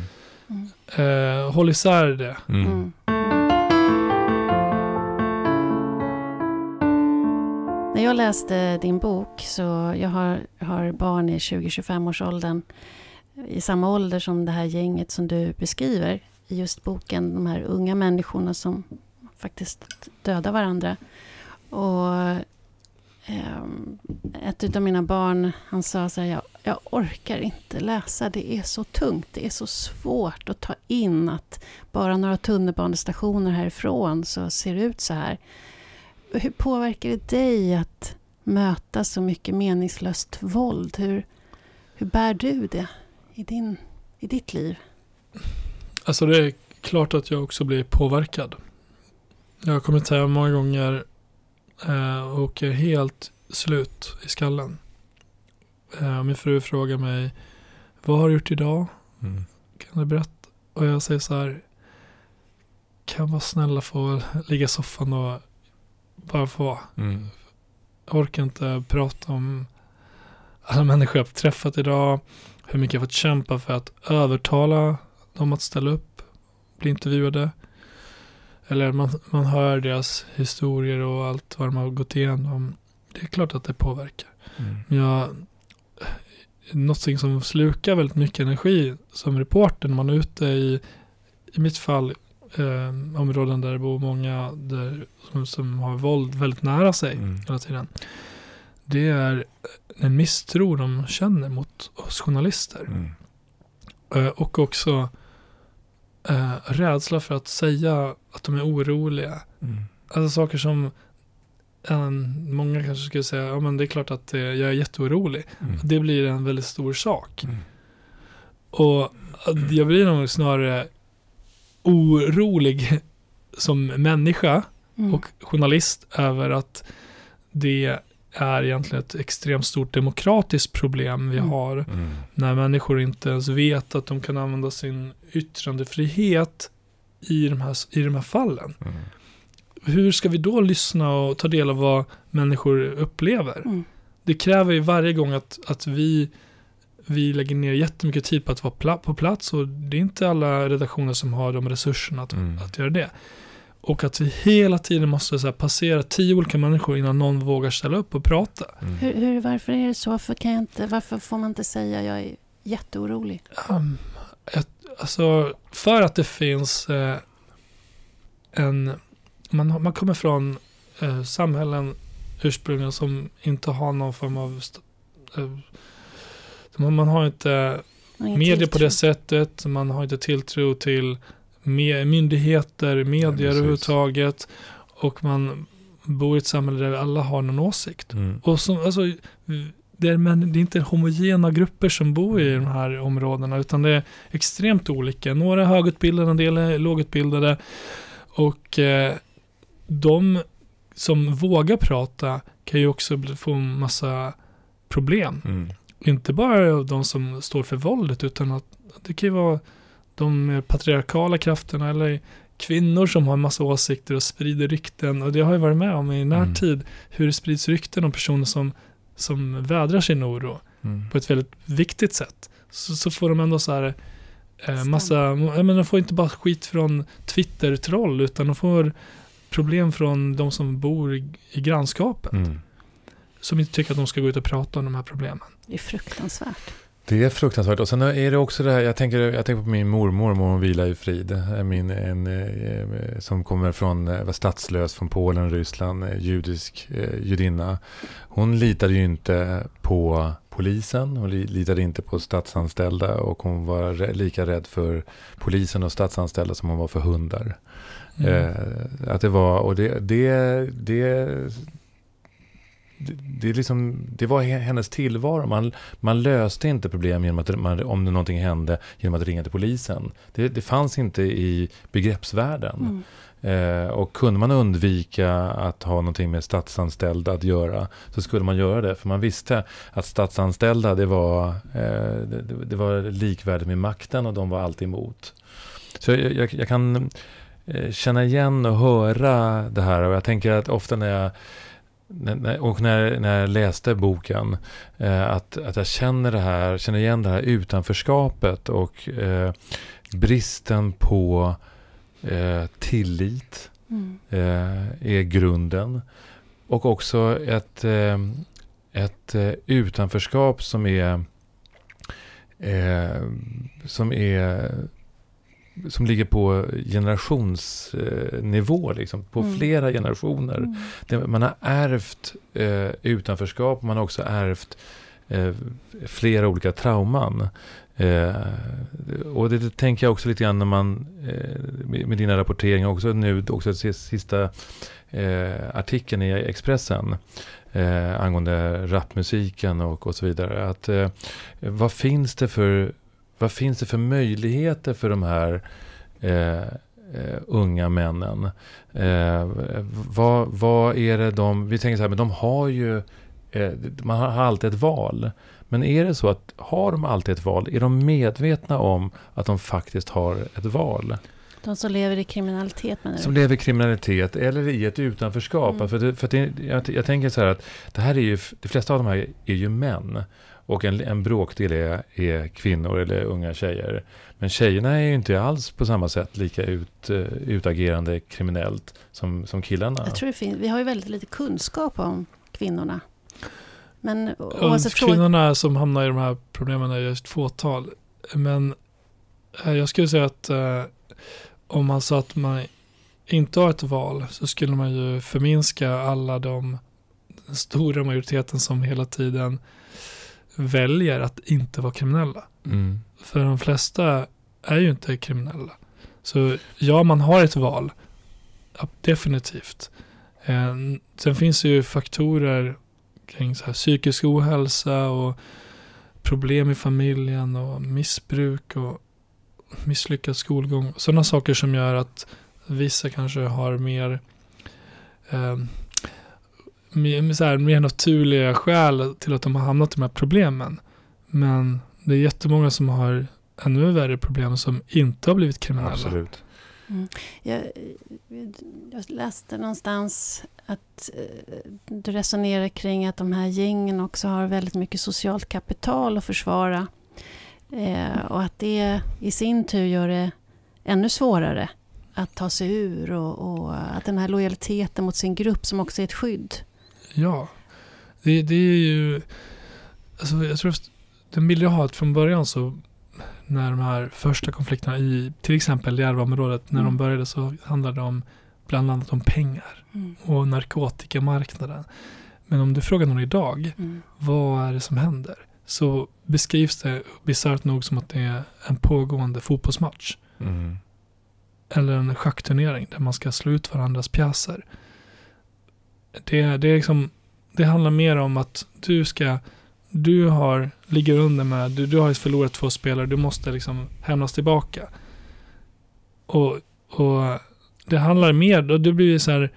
Eh, håll isär det. Mm. Mm. När jag läste din bok, så jag har, har barn i 20-25 års åldern i samma ålder som det här gänget som du beskriver i just boken. De här unga människorna som faktiskt döda varandra. Och eh, ett av mina barn, han sa så här, jag, jag orkar inte läsa, det är så tungt, det är så svårt att ta in att bara några tunnelbanestationer härifrån så ser det ut så här. Hur påverkar det dig att möta så mycket meningslöst våld? Hur, hur bär du det i, din, i ditt liv? Alltså det är klart att jag också blir påverkad. Jag har kommit hem många gånger eh, och är helt slut i skallen. Eh, min fru frågar mig, vad har du gjort idag? Mm. Kan du berätta? Och jag säger så här, kan vara snälla få ligga i soffan och bara få vara. Mm. Jag orkar inte prata om alla människor jag har träffat idag. Hur mycket jag fått kämpa för att övertala dem att ställa upp, bli intervjuade. Eller man, man hör deras historier och allt vad de har gått igenom. Det är klart att det påverkar. Mm. Men jag, någonting som slukar väldigt mycket energi som reporter när man är ute i, i mitt fall, eh, områden där det bor många där, som, som har våld väldigt nära sig Mm. hela tiden. Det är en misstro de känner mot oss journalister. Mm. Eh, och också eh, rädsla för att säga att de är oroliga. Mm. Alltså saker som eh, många kanske skulle säga, ja men det är klart att eh, jag är jätteorolig. Mm. Det blir en väldigt stor sak. Mm. Och att jag blir nog snarare orolig som människa Mm. och journalist över att det är egentligen ett extremt stort demokratiskt problem vi Mm. har Mm. när människor inte ens vet att de kan använda sin yttrandefrihet i de här, i de här fallen. Mm. Hur ska vi då lyssna och ta del av vad människor upplever? Mm. Det kräver ju varje gång att, att vi, vi lägger ner jättemycket tid på att vara pla- på plats och det är inte alla redaktioner som har de resurserna att, Mm. att göra det. Och att vi hela tiden måste så här, passera tio olika människor innan någon vågar ställa upp och prata. Mm. Hur, hur, varför är det så? Varför, kan jag inte, varför får man inte säga jag är jätteorolig? Um, ett, alltså, för att det finns eh, en... Man, man kommer från eh, samhällen ursprungligen som inte har någon form av... Eh, man, man har inte medier på det sättet. Man har inte tilltro till me- myndigheter, medier precis. överhuvudtaget. Och man bor i ett samhälle där alla har någon åsikt. Mm. Och som, alltså, det, är, men det är inte homogena grupper som bor i de här områdena utan det är extremt olika. Några är högutbildade, en del är lågutbildade. Och eh, de som vågar prata kan ju också få en massa problem. Mm. Inte bara de som står för våldet utan att det kan ju vara de patriarkala krafterna eller kvinnor som har en massa åsikter och sprider rykten. Och det har jag varit med om i närtid. Hur det sprids rykten om personer som, som vädrar sin oro Mm. på ett väldigt viktigt sätt. Så, så får de ändå så här eh, massa, jag menar, de får inte bara skit från Twitter-troll utan de får problem från de som bor i, i grannskapet. Mm. Som inte tycker att de ska gå ut och prata om de här problemen. Det är fruktansvärt. Det är fruktansvärt. Och sen är det också det här, jag tänker, jag tänker på min mormor, mormor vila i frid. Min, en, eh, som kommer från, eh, var statslös från Polen, Ryssland, eh, judisk eh, judinna. Hon litade ju inte på polisen, hon li- litade inte på statsanställda och hon var lika rädd för polisen och statsanställda som hon var för hundar. Mm. Eh, att det var, och det, det, det, det, liksom, det var he- hennes tillvaro. Man, man löste inte problem genom att, man, om det någonting hände genom att ringa till polisen. Det, det fanns inte i begreppsvärlden. Mm. Eh, och kunde man undvika att ha någonting med statsanställda att göra så skulle man göra det. För man visste att statsanställda det var, eh, det, det- var likvärdigt med makten och de var alltid emot. Så jag, jag, jag kan eh, känna igen och höra det här och jag tänker att ofta när jag och när, när jag läste boken, eh, att, att jag känner det här, känner igen det här utanförskapet och eh, bristen på eh, tillit Mm. eh, är grunden. Och också ett, eh, ett eh, utanförskap som är som är som ligger på generationsnivå, liksom, på Mm. flera generationer. Mm. Man har ärvt eh, utanförskap, man har också ärvt eh, flera olika trauman. Eh, och det, det tänker jag också lite grann när man, eh, med, dina rapporteringar också nu, också sis- sista eh, artikeln i Expressen eh, angående rapmusiken och, och så vidare. Att, eh, vad, finns det för, vad finns det för möjligheter för de här eh, eh, unga männen? Eh, vad, vad är det de, vi tänker så här, men de har ju, eh, man har alltid ett val. Men är det så att har de alltid ett val? Är de medvetna om att de faktiskt har ett val? De som lever i kriminalitet menar du? Som lever i kriminalitet eller i ett utanförskap. Mm. För, det, för det, jag, jag tänker så här att det här är ju, de flesta av de här är ju män. Och en, en bråkdel är, är kvinnor eller unga tjejer. Men tjejerna är ju inte alls på samma sätt lika ut, eh, utagerande kriminellt som, som killarna. Jag tror det finns, vi har ju väldigt lite kunskap om kvinnorna. Men Och oavsett. Kvinnorna som hamnar i de här problemen är ju ett fåtal. Men eh, jag skulle säga att eh, om man sa att man inte har ett val så skulle man ju förminska alla de den stora majoriteten som hela tiden väljer att inte vara kriminella. Mm. För de flesta är ju inte kriminella. Så ja, man har ett val. Ja, definitivt. Eh, sen finns det ju faktorer kring så här psykisk ohälsa och problem i familjen och missbruk och misslyckad skolgång. Sådana saker som gör att vissa kanske har mer eh, mer, så här, mer naturliga skäl till att de har hamnat i de här problemen. Men det är jättemånga som har ännu värre problem som inte har blivit kriminella. Absolut. Jag, jag läste någonstans att eh, du resonerar kring att de här gängen också har väldigt mycket socialt kapital att försvara. Eh, och att det i sin tur gör det ännu svårare att ta sig ur och, och att den här lojaliteten mot sin grupp som också är ett skydd. Ja, det, det är ju... Alltså jag tror att den bild jag har att från början så när de här första konflikterna i till exempel Järvaområdet, när Mm. de började så handlade det om bland annat om pengar och narkotikamarknaden. Men om du frågar någon idag, Mm. vad är det som händer? Så beskrivs det bisarrt nog som att det är en pågående fotbollsmatch. Mm. Eller en schackturnering där man ska slå ut varandras pjäser. Det, det, är liksom, det handlar mer om att du ska du har, ligger under med, du, du har förlorat två spelare, du måste liksom hämnas tillbaka. Och, och det handlar mer, och det blir så här,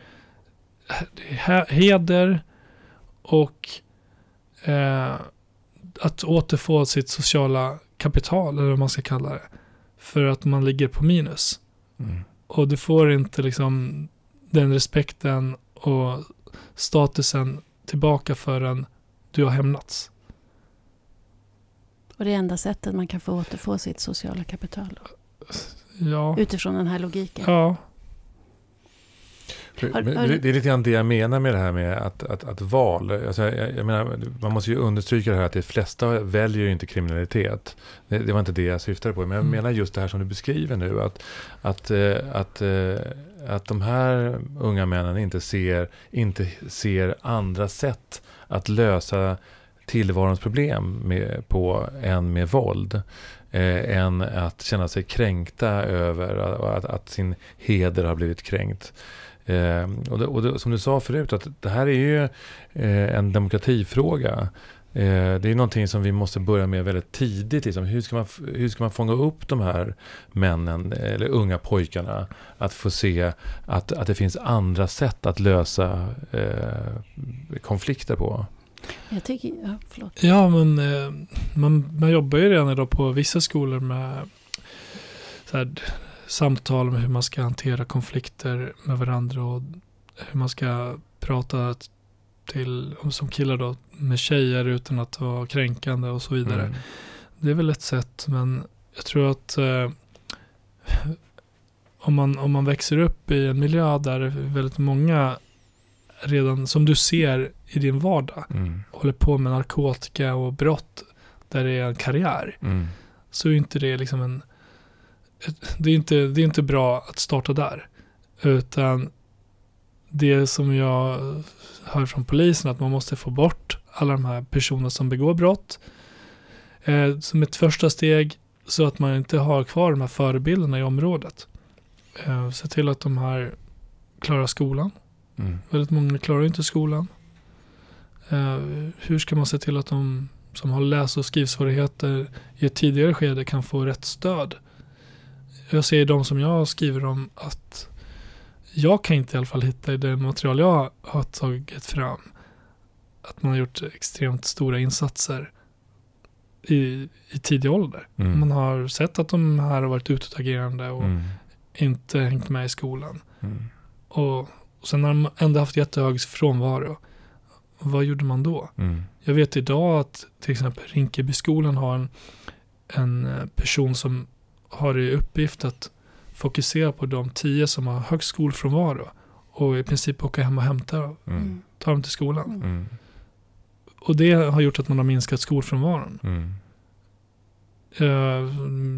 heder och eh, att återfå sitt sociala kapital, eller vad man ska kalla det. För att man ligger på minus. Mm. Och du får inte liksom den respekten och statusen tillbaka förrän du har hämnats. Och det är enda sättet man kan få återfå sitt sociala kapital. Ja. Utifrån den här logiken. Ja. Det är lite grann det jag menar med det här med att, att, att val. Alltså jag, jag menar, man måste ju understryka det här att de flesta väljer ju inte kriminalitet. Det, det var inte det jag syftade på. Men jag Mm. menar just det här som du beskriver nu. Att, att, eh, att, eh, att de här unga männen inte ser, inte ser andra sätt att lösa tillvarons problem med, på än med våld. Eh, än att känna sig kränkta över att, att sin heder har blivit kränkt. Eh, och det, och det, som du sa förut, att det här är ju eh, en demokratifråga. Eh, det är någonting som vi måste börja med väldigt tidigt. Liksom. Hur, ska man, hur ska man fånga upp de här männen, eller unga pojkarna, att få se att, att det finns andra sätt att lösa eh, konflikter på? Jag tycker, ja, förlåt. Ja, men eh, man, man jobbar ju redan idag på vissa skolor med så här, samtal med hur man ska hantera konflikter med varandra och hur man ska prata till, som killar då, med tjejer utan att vara kränkande och så vidare. Mm. Det är väl ett sätt, men jag tror att eh, om, man, om man växer upp i en miljö där väldigt många redan, som du ser i din vardag, Mm. håller på med narkotika och brott där det är en karriär, Mm. så är inte det liksom en... Det är inte, det är inte bra att starta där. Utan det som jag hör från polisen, att man måste få bort alla de här personerna som begår brott. Eh, som ett första steg så att man inte har kvar de här förebilderna i området. Eh, se till att de här klarar skolan. Mm. Väldigt många klarar inte skolan. Eh, hur ska man se till att de som har läs och skrivsvårigheter i ett tidigare skede kan få rätt stöd? Jag ser de som jag skriver om att jag kan inte i alla fall hitta i det material jag har tagit fram att man har gjort extremt stora insatser i, i tidig ålder. Mm. Man har sett att de här har varit utåtagerande och Mm. inte hängt med i skolan. Mm. Och sen har de ändå haft jättehög frånvaro. Vad gjorde man då? Mm. Jag vet idag att till exempel Rinkebyskolan har en, en person som har i uppgift att fokusera på de tio som har högst skolfrånvaro och i princip åka hem och hämta dem, Mm. ta dem till skolan. Mm. Mm. Och det har gjort att man har minskat skolfrånvaron. Mm. Eh,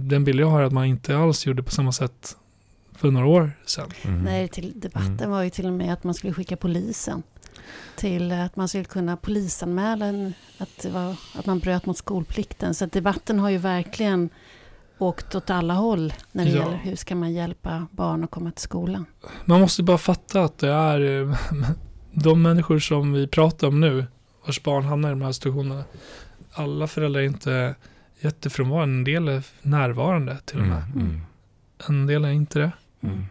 Den bild jag har är att man inte alls gjorde på samma sätt för några år sedan. Mm. Nej, till debatten Mm. var ju till och med att man skulle skicka polisen. Till att man skulle kunna polisanmäla en, att, det var, att man bröt mot skolplikten. Så att debatten har ju verkligen åkt åt alla håll när det Ja. gäller hur ska man hjälpa barn att komma till skolan. Man måste bara fatta att det är eh, de människor som vi pratar om nu, vars barn hamnar i de här situationerna. Alla föräldrar är inte jättefrånvarande. En del är närvarande till och med. Mm. Mm. En del är inte det. Mm.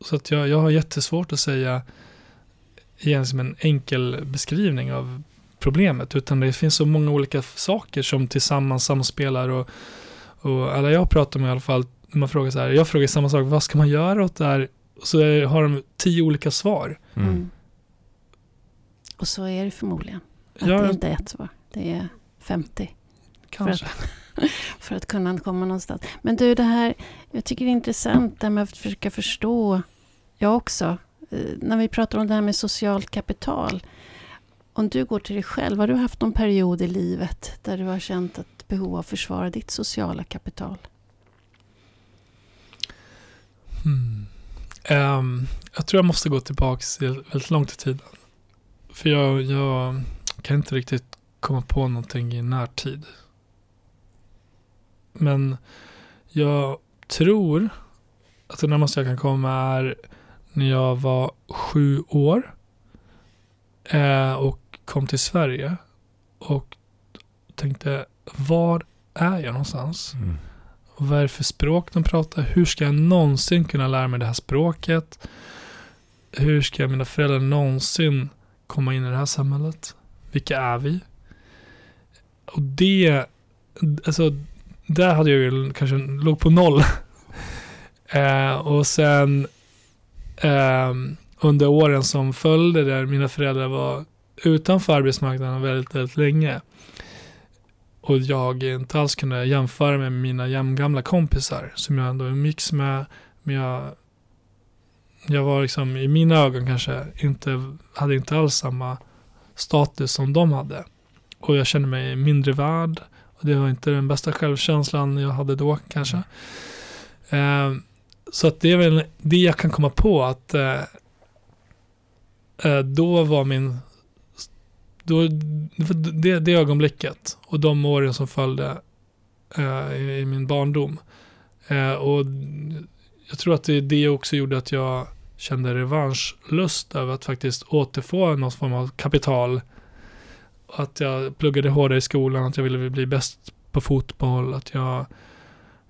Så att jag, jag har jättesvårt att säga igen som en enkel beskrivning av problemet. Utan det finns så många olika saker som tillsammans samspelar. Och, och alla jag pratar med i alla fall, när man frågar så här, jag frågar samma sak, vad ska man göra åt det här? Så är- har de tio olika svar. Mm. Mm. Och så är det förmodligen. Att Ja. det inte är ett svar. Det är 50 Kanske. för att kunna komma någonstans. Men du, det här, jag tycker det är intressant det här med att försöka förstå, jag också, eh, när vi pratar om det här med socialt kapital. Om du går till dig själv, har du haft någon period i livet där du har känt ett behov av att försvara ditt sociala kapital? Hmm. Um, jag tror jag måste gå tillbaka väldigt långt i tiden. För jag, jag kan inte riktigt komma på någonting i närtid. Men jag tror att det närmaste jag kan komma är när jag var sju år eh, och kom till Sverige och tänkte var är jag någonstans? Mm. Vad är det för språk de pratar? Hur ska jag någonsin kunna lära mig det här språket? Hur ska mina föräldrar någonsin komma in i det här samhället? Vilka är vi? Och det, alltså, där hade jag ju kanske låg på noll. eh, och sen ehm, under åren som följde där mina föräldrar var utanför arbetsmarknaden väldigt, väldigt länge och jag inte alls kunde jämföra med mina jämngamla kompisar som jag ändå umgicks med. Men jag, jag var liksom i mina ögon kanske inte, hade inte alls samma status som de hade. Och jag kände mig mindre värd. Och det var inte den bästa självkänslan jag hade då kanske. Eh, så att det är väl det jag kan komma på att eh, eh, då var min då, det, det ögonblicket och de åren som följde eh, i, i min barndom. Eh, och jag tror att det, det också gjorde att jag kände revanschlust över att faktiskt återfå någon form av kapital. Att jag pluggade hårdare i skolan, att jag ville bli bäst på fotboll, att jag,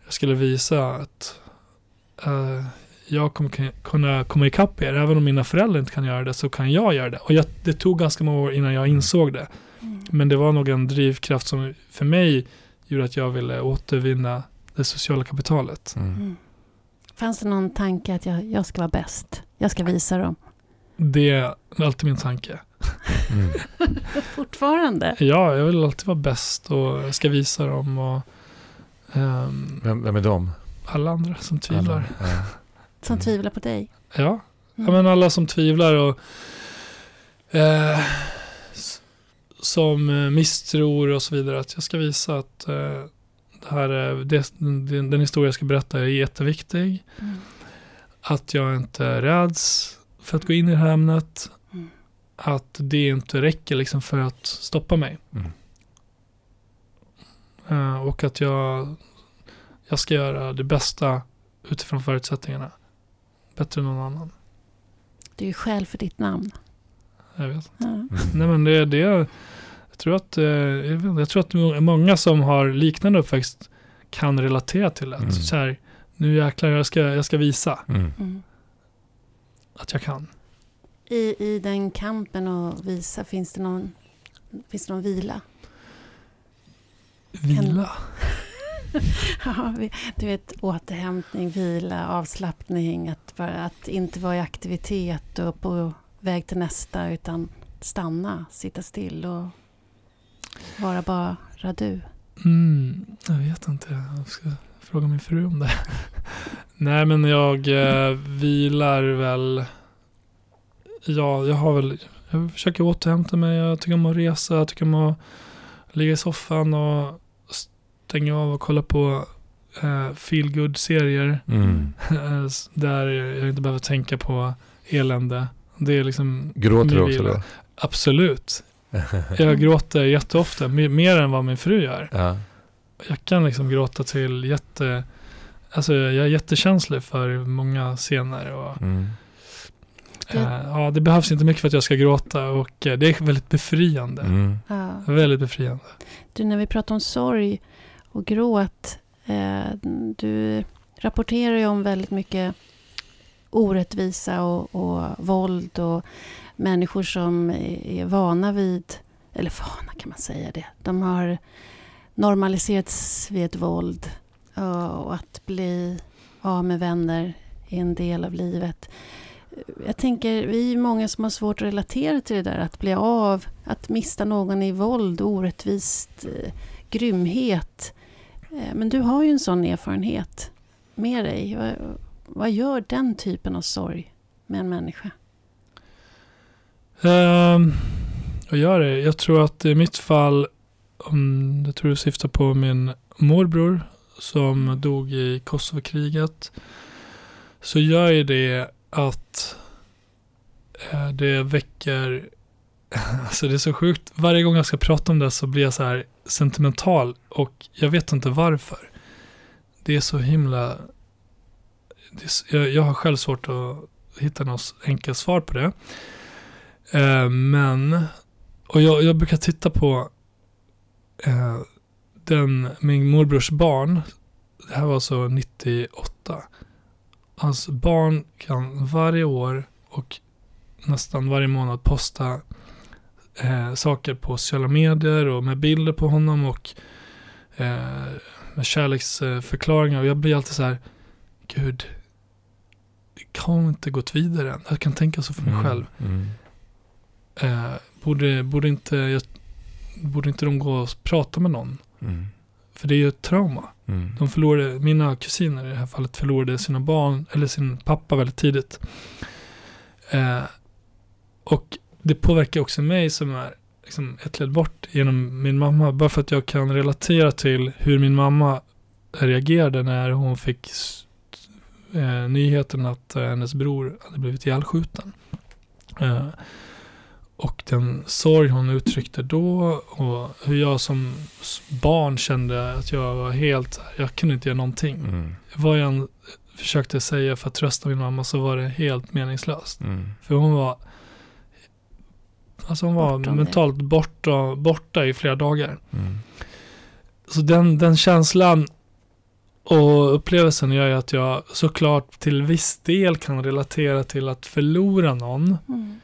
jag skulle visa att eh, jag kommer kunna komma ikapp er. Även om mina föräldrar inte kan göra det så kan jag göra det. Och jag, det tog ganska många år innan jag insåg det. Mm. Men det var nog en drivkraft som för mig gjorde att jag ville återvinna det sociala kapitalet. Mm. Mm. Fanns det någon tanke att jag, jag ska vara bäst? Jag ska visa dem. Det är alltid min tanke. Mm. Fortfarande? Ja, jag vill alltid vara bäst och jag ska visa dem och ehm, Vem, vem är de? alla andra som tvivlar. Alla? Ja. Som Mm. tvivlar på dig? Ja, Mm. ja men alla som tvivlar och eh, som eh, misstror och så vidare. Att jag ska visa att eh, det här är, det, den, den historia jag ska berätta är jätteviktig. Mm. Att jag inte räds för att gå in i det här ämnet. Mm. Att det inte räcker liksom för att stoppa mig. Mm. Eh, och att jag, jag ska göra det bästa utifrån förutsättningarna. Bättre än någon annan. Du är ju skäl för ditt namn. Jag vet. Ja. Mm. Nej men det, det jag tror att, eh, jag, vet, inte, jag tror att må- många som har liknande uppväxt kan relatera till det. Mm. Så här, nu jäklar jag ska, jag ska visa Mm. Mm. att jag kan. I, I den kampen och visa, finns det någon, finns det någon vila? Vila. ja, du vet, återhämtning, vila, avslappning, att, bara, att inte vara i aktivitet och på väg till nästa, utan stanna, sitta still och vara bara du. Mm, jag vet inte. Jag ska fråga min fru om det. Nej, men jag eh, vilar väl. Ja, jag har väl. Jag försöker återhämta mig. Jag tycker om att resa. Jag tycker om att ligga i soffan och stänga av och kolla på eh, feel good serier Mm. där jag inte behöver tänka på elände. Det är liksom Gråter du också då? Absolut. Jag gråter jätteofta, mer- mer än vad min fru gör. ja. Jag kan liksom gråta till jätte... Alltså jag är jättekänslig för många scener och Mm. Det- eh, ja, det behövs inte mycket för att jag ska gråta och eh, det är väldigt befriande. Mm. Ja. Väldigt befriande. Du, när vi pratar om sorg och gråt. Eh, du rapporterar ju om väldigt mycket orättvisa och, och våld och människor som är vana vid, eller vana kan man säga det. De har normaliserats vid ett våld och att bli av med vänner är en del av livet. Jag tänker, vi är många som har svårt att relatera till det där, att bli av, att mista någon i våld, orättvist, eh, grymhet. Eh, men du har ju en sån erfarenhet med dig. Vad, vad gör den typen av sorg med en människa? Um, vad gör det? Jag tror att i mitt fall, om jag tror du syftar på min morbror som dog i Kosovokriget, så gör ju det att eh, det väcker, alltså det är så sjukt, varje gång jag ska prata om det så blir jag så här sentimental och jag vet inte varför. Det är så himla, det är, jag, jag har själv svårt att hitta något enkelt svar på det. Eh, men, och jag, jag brukar titta på eh, den, min morbrors barn. Det här var alltså 98. Hans barn kan varje år och nästan varje månad posta eh, saker på sociala medier och med bilder på honom och eh, med kärleksförklaringar. Och jag blir alltid så här, gud, det har inte gått vidare än. Jag kan tänka så för mig Mm. själv. Mm. Eh, borde, borde, inte, jag, borde inte de gå och prata med någon? Mm. För det är ju ett trauma. Mm. De förlorade, mina kusiner i det här fallet förlorade sina barn, eller sin pappa väldigt tidigt. Eh, och det påverkar också mig som är liksom ett led bort genom min mamma. Bara för att jag kan relatera till hur min mamma reagerade när hon fick eh, nyheten att eh, hennes bror hade blivit ihjälskjuten. Eh, och den sorg hon uttryckte då och hur jag som barn kände att jag var helt, jag kunde inte göra någonting. Mm. Vad jag försökte säga för att trösta min mamma så var det helt meningslöst. Mm. För hon var, alltså hon var Bortom mentalt borta, borta i flera dagar. Mm. Så den, den känslan och upplevelsen gör ju att jag såklart till viss del kan relatera till att förlora någon. Mm.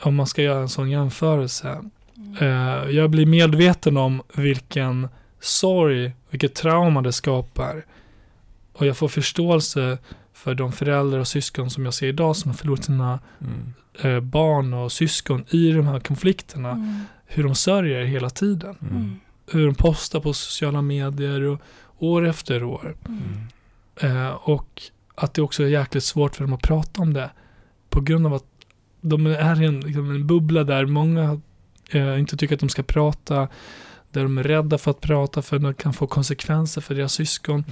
Om man ska göra en sån jämförelse. Mm. Eh, jag blir medveten om vilken sorg, vilket trauma det skapar. Och jag får förståelse för de föräldrar och syskon som jag ser idag som har förlorat sina Mm. eh, barn och syskon i de här konflikterna. Mm. Hur de sörjer hela tiden. Mm. Mm. Hur de postar på sociala medier och år efter år. Mm. Eh, och att det också är jäkligt svårt för dem att prata om det. På grund av att de är i en, liksom en bubbla där många eh, inte tycker att de ska prata. Där de är rädda för att prata för det kan få konsekvenser för deras syskon.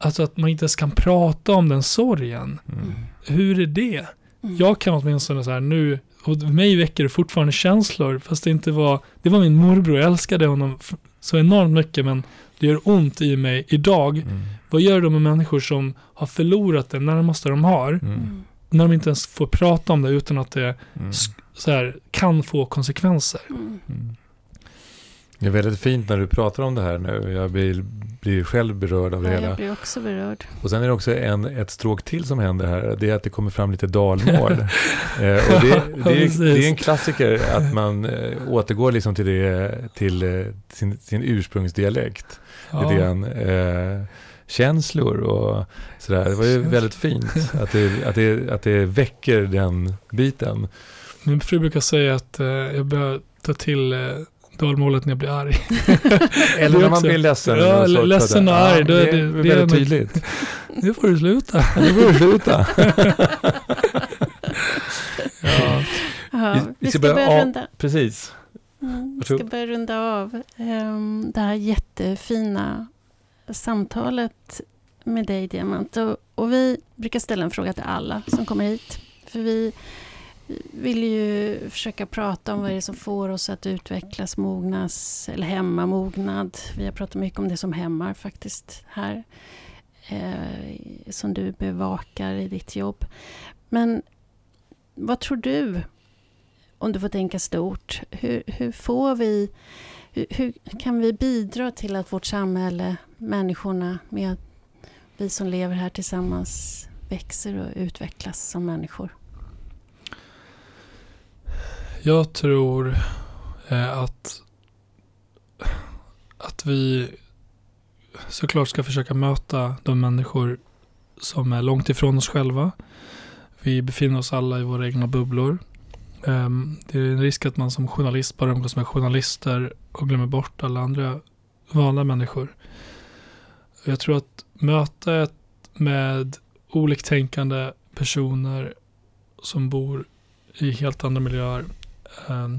Mm. Alltså att man inte ens kan prata om den sorgen. Mm. Hur är det? Mm. Jag kan åtminstone så här nu, och mig väcker det fortfarande känslor, fast det inte var, det var min morbror, jag älskade honom så enormt mycket, men det gör ont i mig idag. Mm. Vad gör de med människor som har förlorat det närmaste de har, Mm. Mm. när de inte ens får prata om det utan att det Mm. så här, kan få konsekvenser? Det är väldigt fint när du pratar om det här nu. Jag blir, blir själv berörd av det Ja, hela. jag blir också berörd. Och sen är det också en, ett stråk till som händer här. Det är att det kommer fram lite dalmål. eh, och det, det, är, det är en klassiker att man eh, återgår liksom till, det, till eh, sin, sin ursprungsdialekt. Lite grann. Eh, känslor och sådär. Det var ju väldigt fint att det, att, det, att det väcker den biten. Min fru brukar säga att eh, jag börjar ta till eh, dalmålet när jag blir arg. Eller Det när man blir ledsen. Ja, ledsen och Ja, arg, är det, det- är det är väldigt nog- tydligt. Nu får du sluta. Nu får du sluta. Ja. Ja, Vi- ska börja börja av- runda. Precis. Mm, vi ska börja runda av ehm, det här jättefina samtalet med dig, Diamant. Och, och vi brukar ställa en fråga till alla som kommer hit. För vi vill ju försöka prata om vad det är som får oss att utvecklas, mognas eller hämma mognad. Vi har pratat mycket om det som hämmar faktiskt här. Eh, som du bevakar i ditt jobb. Men vad tror du om du får tänka stort, hur, hur får vi... Hur, hur kan vi bidra till att vårt samhälle, människorna, med vi som lever här tillsammans växer och utvecklas som människor? Jag tror eh, att, att vi såklart ska försöka möta de människor som är långt ifrån oss själva. Vi befinner oss alla i våra egna bubblor. Ehm, det är en risk att man som journalist bara umgås med journalister och glömmer bort alla andra vanliga människor. Jag tror att mötet med oliktänkande personer som bor i helt andra miljöer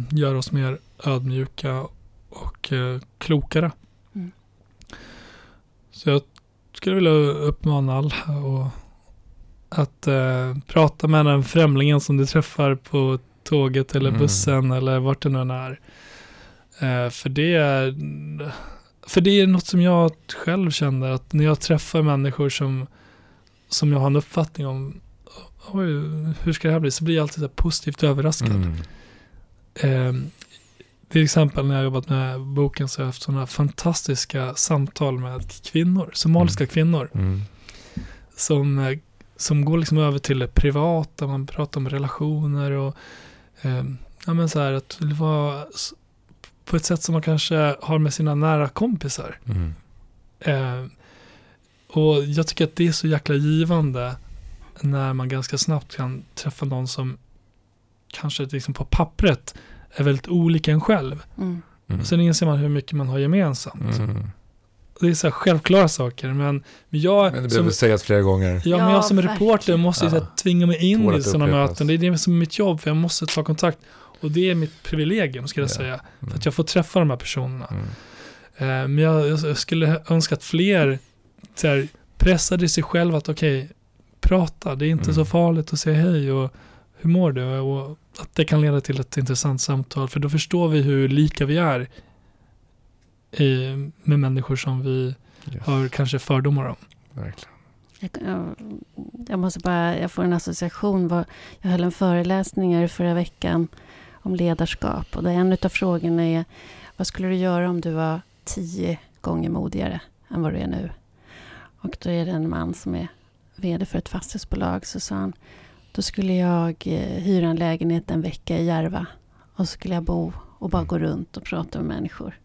gör oss mer ödmjuka och eh, klokare. Mm. Så jag skulle vilja uppmana alla och att eh, prata med den främlingen som du träffar på tåget eller Mm. bussen eller vart det nu än är. Eh, för det är för det är något som jag själv känner att när jag träffar människor som, som jag har en uppfattning om oj, hur ska det här bli? Så blir jag alltid så positivt överraskad. Mm. Eh, till exempel när jag jobbat med boken så har jag haft sådana fantastiska samtal med kvinnor, somaliska kvinnor, Mm. som, eh, som går liksom över till det privata, man pratar om relationer och eh, ja, men så här att det var s- på ett sätt som man kanske har med sina nära kompisar. Mm. Eh, och jag tycker att det är så jäkla givande när man ganska snabbt kan träffa någon som kanske liksom på pappret är väldigt olika en själv. Mm. Mm. Och sen inser man hur mycket man har gemensamt. Mm. Det är så här självklara saker, men jag, Men det som, behöver sägas flera gånger. ja, men Ja, jag som verkligen. reporter måste Ja. tvinga mig in Tål i sådana möten. Det är det som är mitt jobb, för jag måste ta kontakt. Och det är mitt privilegium, ska jag Ja. säga. För Mm. att jag får träffa de här personerna. Mm. Eh, Men jag, jag skulle önska att fler så här, pressade sig själva att okej, prata, det är inte Mm. så farligt att säga hej och hur mår du? Och att det kan leda till ett intressant samtal, för då förstår vi hur lika vi är i, med människor som vi Yes. har kanske fördomar om. Verkligen. Jag, jag, måste bara, jag får en association. Jag höll en föreläsning här förra veckan om ledarskap. Och där en av frågorna är, vad skulle du göra om du var tio gånger modigare än vad du är nu? Och då är det en man som är vd för ett fastighetsbolag. Så sa han, då skulle jag eh, hyra en lägenhet en vecka i Järva. Och så skulle jag bo och bara gå runt och prata med människor.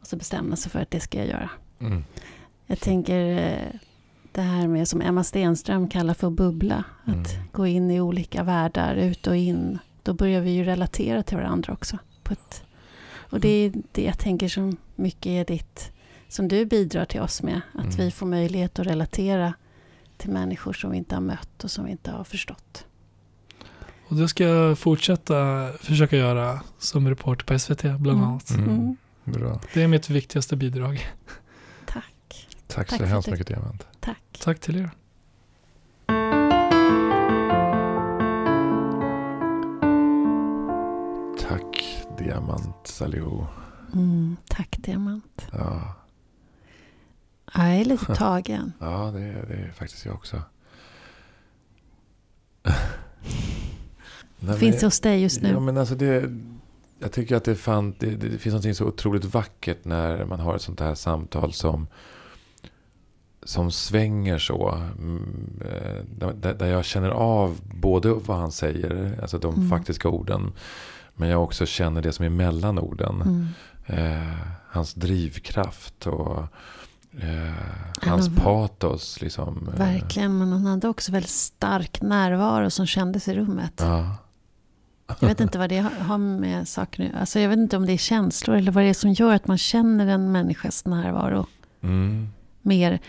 Och så bestämma sig för att det ska jag göra. Mm. Jag tänker eh, det här med som Emma Stenström kallar för bubbla. Att Mm. gå in i olika världar, ut och in. Då börjar vi ju relatera till varandra också. Ett, och det är det jag tänker som mycket är ditt, som du bidrar till oss med. Att Mm. vi får möjlighet att relatera till människor som vi inte har mött och som vi inte har förstått. Och det ska jag fortsätta försöka göra som reporter på SVT bland Mm. annat. Mm. Mm. Bra. Det är mitt viktigaste bidrag. Tack. Tack, Tack så för hemskt mycket Diamant. Tack. Tack till er. Tack Diamant Salihu. Mm, tack Diamant. Ja, Jag är lite tagen. ja det, är, det är faktiskt jag också. Nej, Finns det hos dig just Ja, nu? men alltså det, jag tycker att det, fan, det, det finns något så otroligt vackert när man har ett sånt här samtal som, som svänger så. mm, eh, Där, där jag känner av både vad han säger, alltså de Mm. faktiska orden. Men jag också känner det som är mellan orden. Mm. Eh, hans drivkraft och eh, hans Han- patos. Liksom, eh, Verkligen, men han hade också väldigt stark närvaro som kändes i rummet. Ja. Jag vet inte vad det har med saker att alltså Jag vet inte om det är känslor eller vad det är som gör att man känner en människas närvaro Mm. mer.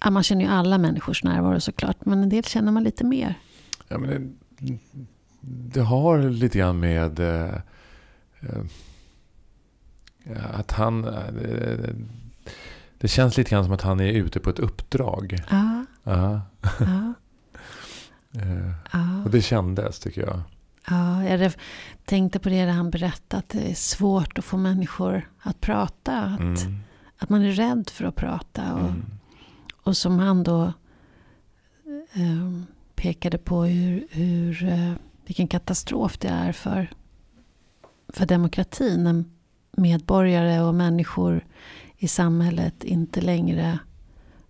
Ja, man känner ju alla människors närvaro såklart, men en del känner man lite mer. Ja, men det, det har lite grann med eh, eh, att han... Det känns lite grann som att han är ute på ett uppdrag. Ja, Ja. ja, Eh, och det kändes tycker jag. ja jag tänkte på det när han berättade att det är svårt att få människor att prata. Att, Mm. att man är rädd för att prata. Och, Mm. och som han då eh, pekade på hur, hur, eh, vilken katastrof det är för, för demokratin. När medborgare och människor i samhället inte längre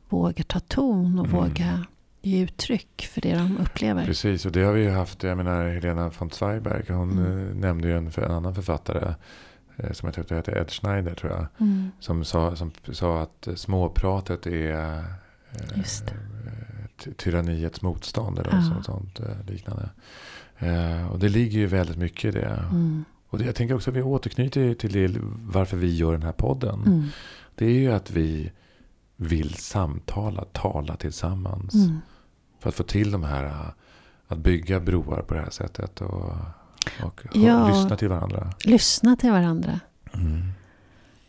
vågar ta ton och Mm. vågar ge uttryck för det de upplever. Precis, och det har vi ju haft. Jag menar Helena von Zweigbergk. Hon Mm. eh, nämnde ju en, en annan författare. eh, Som jag tyckte hette Ed Schneider tror jag. Mm. Som sa, som sa att eh, småpratet är eh, Just eh, tyranniets motstånd eller Ja. sånt, sånt liknande. Eh, och det ligger ju väldigt mycket i det. Mm. Och det, jag tänker också att vi återknyter till det, varför vi gör den här podden. Det är ju att vi vill samtala, tala tillsammans. Mm. För att få till de här, eh, att bygga broar på det här sättet. Och, och Ja. lyssna till varandra. Lyssna till varandra Mm.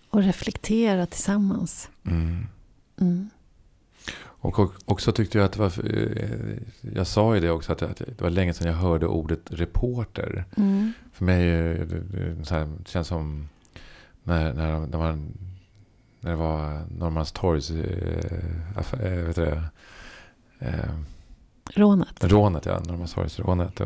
och reflektera tillsammans. Mm. Mm. Och också tyckte jag att det var, eh, jag sa ju det också, att det var länge sedan jag hörde ordet reporter. Mm. För mig så här, det känns som när, när, när, man, när det var Norrmalmstorgs, eh, aff- eh, vet du det, eh, Rånet. rånet, ja, Norrmalmstorgsrånet.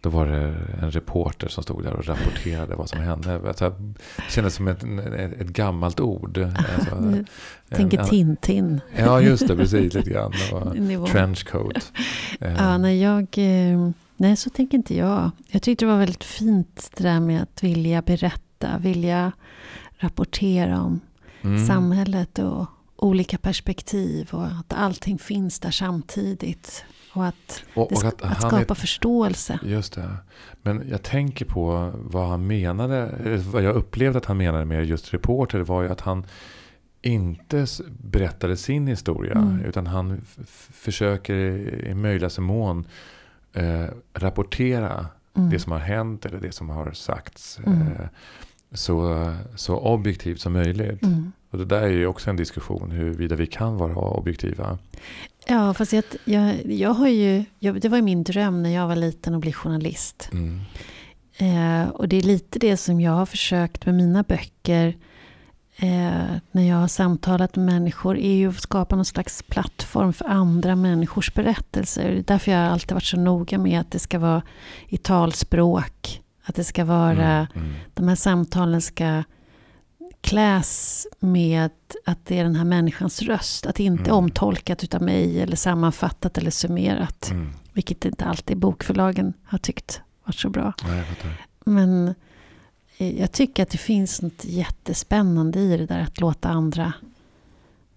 Då var det en reporter som stod där och rapporterade vad som hände. Alltså, det kändes som ett, ett, ett gammalt ord. Alltså, tänker en- Tintin. Ja, just det, precis lite grann. Trenchcoat. Ja, nej, jag, nej, så tänker inte jag. Jag tyckte det var väldigt fint det där med att vilja berätta, vilja rapportera om mm. samhället och olika perspektiv och att allting finns där samtidigt. Och att, Och, och att att skapa är, förståelse. Just det. Men jag tänker på vad han menade, vad jag upplevde att han menade med just reporter var ju att han inte berättade sin historia. Mm. Utan han försöker i möjligaste mån eh, rapportera Mm. det som har hänt eller det som har sagts. Mm. Eh, så, så objektivt som möjligt. Mm. Och det där är ju också en diskussion huruvida vi kan vara objektiva. Ja, fast jag, jag, jag har ju, jag, det var ju min dröm när jag var liten att bli journalist. Mm. Eh, och det är lite det som jag har försökt med mina böcker. Eh, när jag har samtalat med människor. Är ju att skapa någon slags plattform för andra människors berättelser. Det är därför jag har alltid varit så noga med att det ska vara i talspråk. Att det ska vara, Mm. Mm. de här samtalen ska kläs med att det är den här människans röst. Att det inte är Mm. omtolkat utav mig eller sammanfattat eller summerat. Mm. Vilket inte alltid bokförlagen har tyckt varit så bra. Nej, jag. Men eh, jag tycker att det finns något jättespännande i det där att låta andra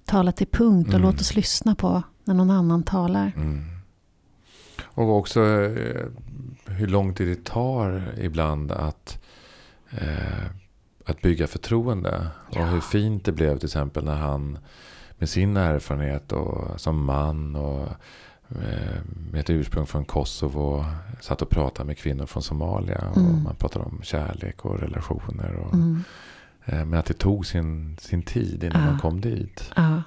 tala till punkt och Mm. låta oss lyssna på när någon annan talar. Mm. Och också eh, hur lång tid det tar ibland att, eh, att bygga förtroende. Ja. Och hur fint det blev till exempel när han med sin erfarenhet och som man och eh, med ett ursprung från Kosovo satt och pratade med kvinnor från Somalia. Och Mm. man pratade om kärlek och relationer. Och, Mm. eh, men att det tog sin, sin tid innan Ja. man kom dit. Ja.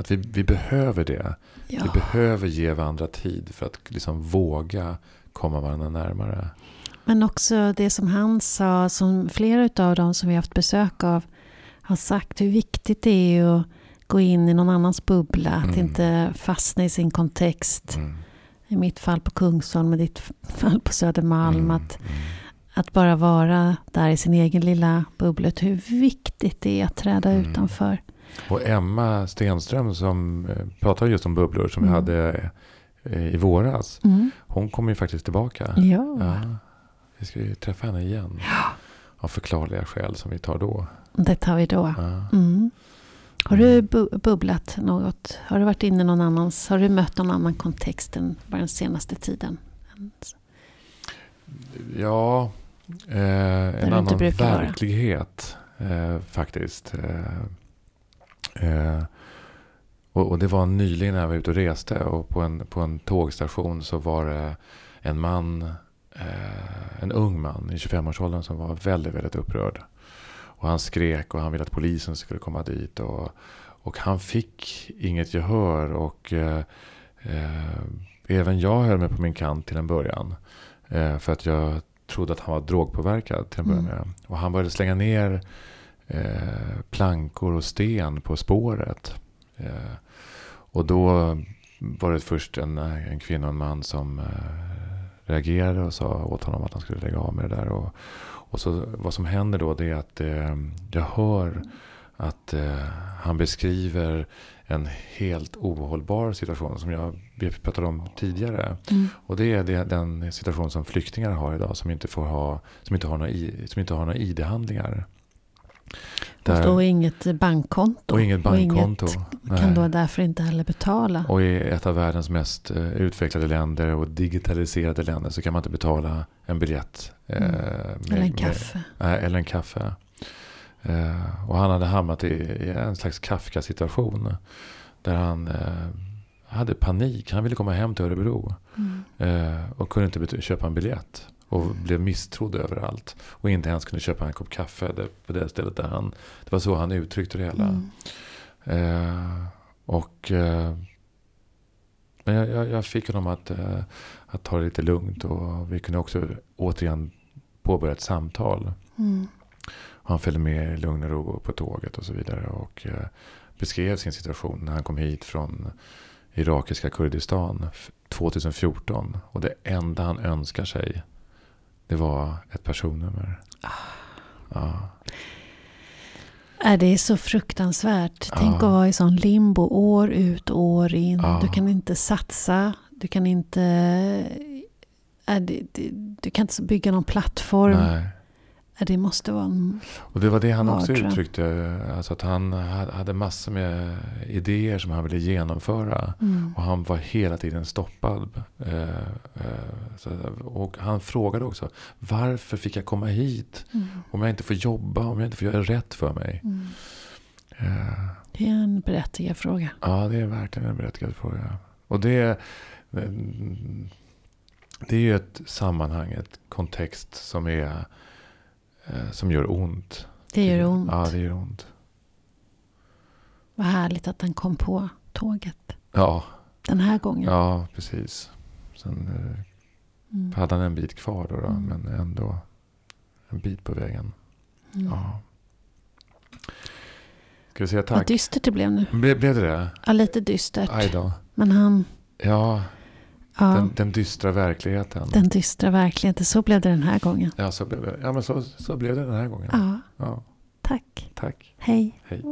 Att vi, vi behöver det. Ja. Vi behöver ge varandra tid för att liksom våga komma varandra närmare. Men också det som han sa, som flera av dem som vi haft besök av har sagt, hur viktigt det är att gå in i någon annans bubbla. Att Mm. inte fastna i sin kontext. Mm. I mitt fall på Kungsholm, i ditt fall på Södermalm. Mm, Att, mm, att bara vara där i sin egen lilla bubblet. Hur viktigt det är att träda Mm. utanför. Och Emma Stenström som eh, pratade just om bubblor som Mm. vi hade eh, i våras. Mm. Hon kommer ju faktiskt tillbaka. Ja. Ja, vi ska ju träffa henne igen. Av förklarliga skäl som vi tar då. det tar vi då. Ja. Mm. Har du bu- bubblat något? Har du varit inne någon annans? Har du mött någon annan kontext än bara den senaste tiden? Ja, eh, en annan verklighet eh, faktiskt. Eh, eh, och, och det var nyligen när jag var ute och reste och på en, på en tågstation så var det en man, eh, en ung man i 25-årsåldern som var väldigt, väldigt upprörd. Och han skrek och han ville att polisen skulle komma dit. Och, och han fick inget gehör och eh, eh, även jag höll mig på min kant till en början. Eh, för att jag trodde att han var drogpåverkad till en början Mm. Och han började slänga ner eh, plankor och sten på spåret. Eh, och då var det först en, en kvinna och en man som eh, reagerade och sa åt honom att han skulle lägga av med det där. Och, och så, vad som händer då det är att jag hör att han beskriver en helt ohållbar situation som jag pratade om tidigare. Mm. Och det är det, den situation som flyktingar har idag som inte, får ha, som inte har några, som inte har några ID-handlingar. Och då inget bankkonto. och inget bankkonto. inget kan då därför inte heller betala. Och i ett av världens mest eh, utvecklade länder och digitaliserade länder så kan man inte betala en biljett. eh, Mm. med- Eller en med- kaffe. Nej, eller en kaffe. Eh, och han hade hamnat i, i en slags Kafka-situation. Där han eh, hade panik. Han ville komma hem till Örebro. Mm. Och kunde inte köpa en biljett. Och blev misstrodd överallt. Och inte ens kunde köpa en kopp kaffe där, på det stället där han... Det var så han uttryckte det hela. Mm. Eh, och... Eh, men jag, jag, jag fick honom att, eh, att ta det lite lugnt. Och vi kunde också återigen påbörja ett samtal. Mm. Han följde med i lugn och ro på tåget och så vidare. Och eh, beskrev sin situation när han kom hit från irakiska Kurdistan f- 2014. Och det enda han önskar sig, det var ett personnummer. Ja. Är det är så fruktansvärt. Ja. Tänk att vara i sån limbo år ut år in. Ja. Du kan inte satsa. Du kan inte... Är det, det, du kan inte bygga någon plattform. Nej. Det måste vara en... Och det var det han också Mardröm. uttryckte. Alltså att han ha- hade massor med idéer som han ville genomföra. Mm. Och han var hela tiden stoppad. Eh, eh, och han frågade också, varför fick jag komma hit? Mm. Om jag inte får jobba, om jag inte får göra rätt för mig. Mm. Eh, Det är en berättigad fråga. ja, det är verkligen en berättigad fråga. Och det, det är ju ett sammanhang, ett kontext som, är, eh, som gör ont. Det gör ont. Ja, det gör ont. Vad härligt att den kom på tåget. Ja, Den här gången. ja precis. Sen eh, Mm. hade han en bit kvar då, då Mm. men ändå en bit på vägen. Mm. Ja. Ska vi säga Vad tack? dystert det blev nu. Ble, blev det det? Ja, lite dystert. Men han... Ja, Ja, den, den, den dystra verkligheten. dystra verkligheten. Så blev det den här gången. Ja, så blev det. Ja, men så, så blev det den här gången. Ja, Ja, tack. tack. Hej. Hej.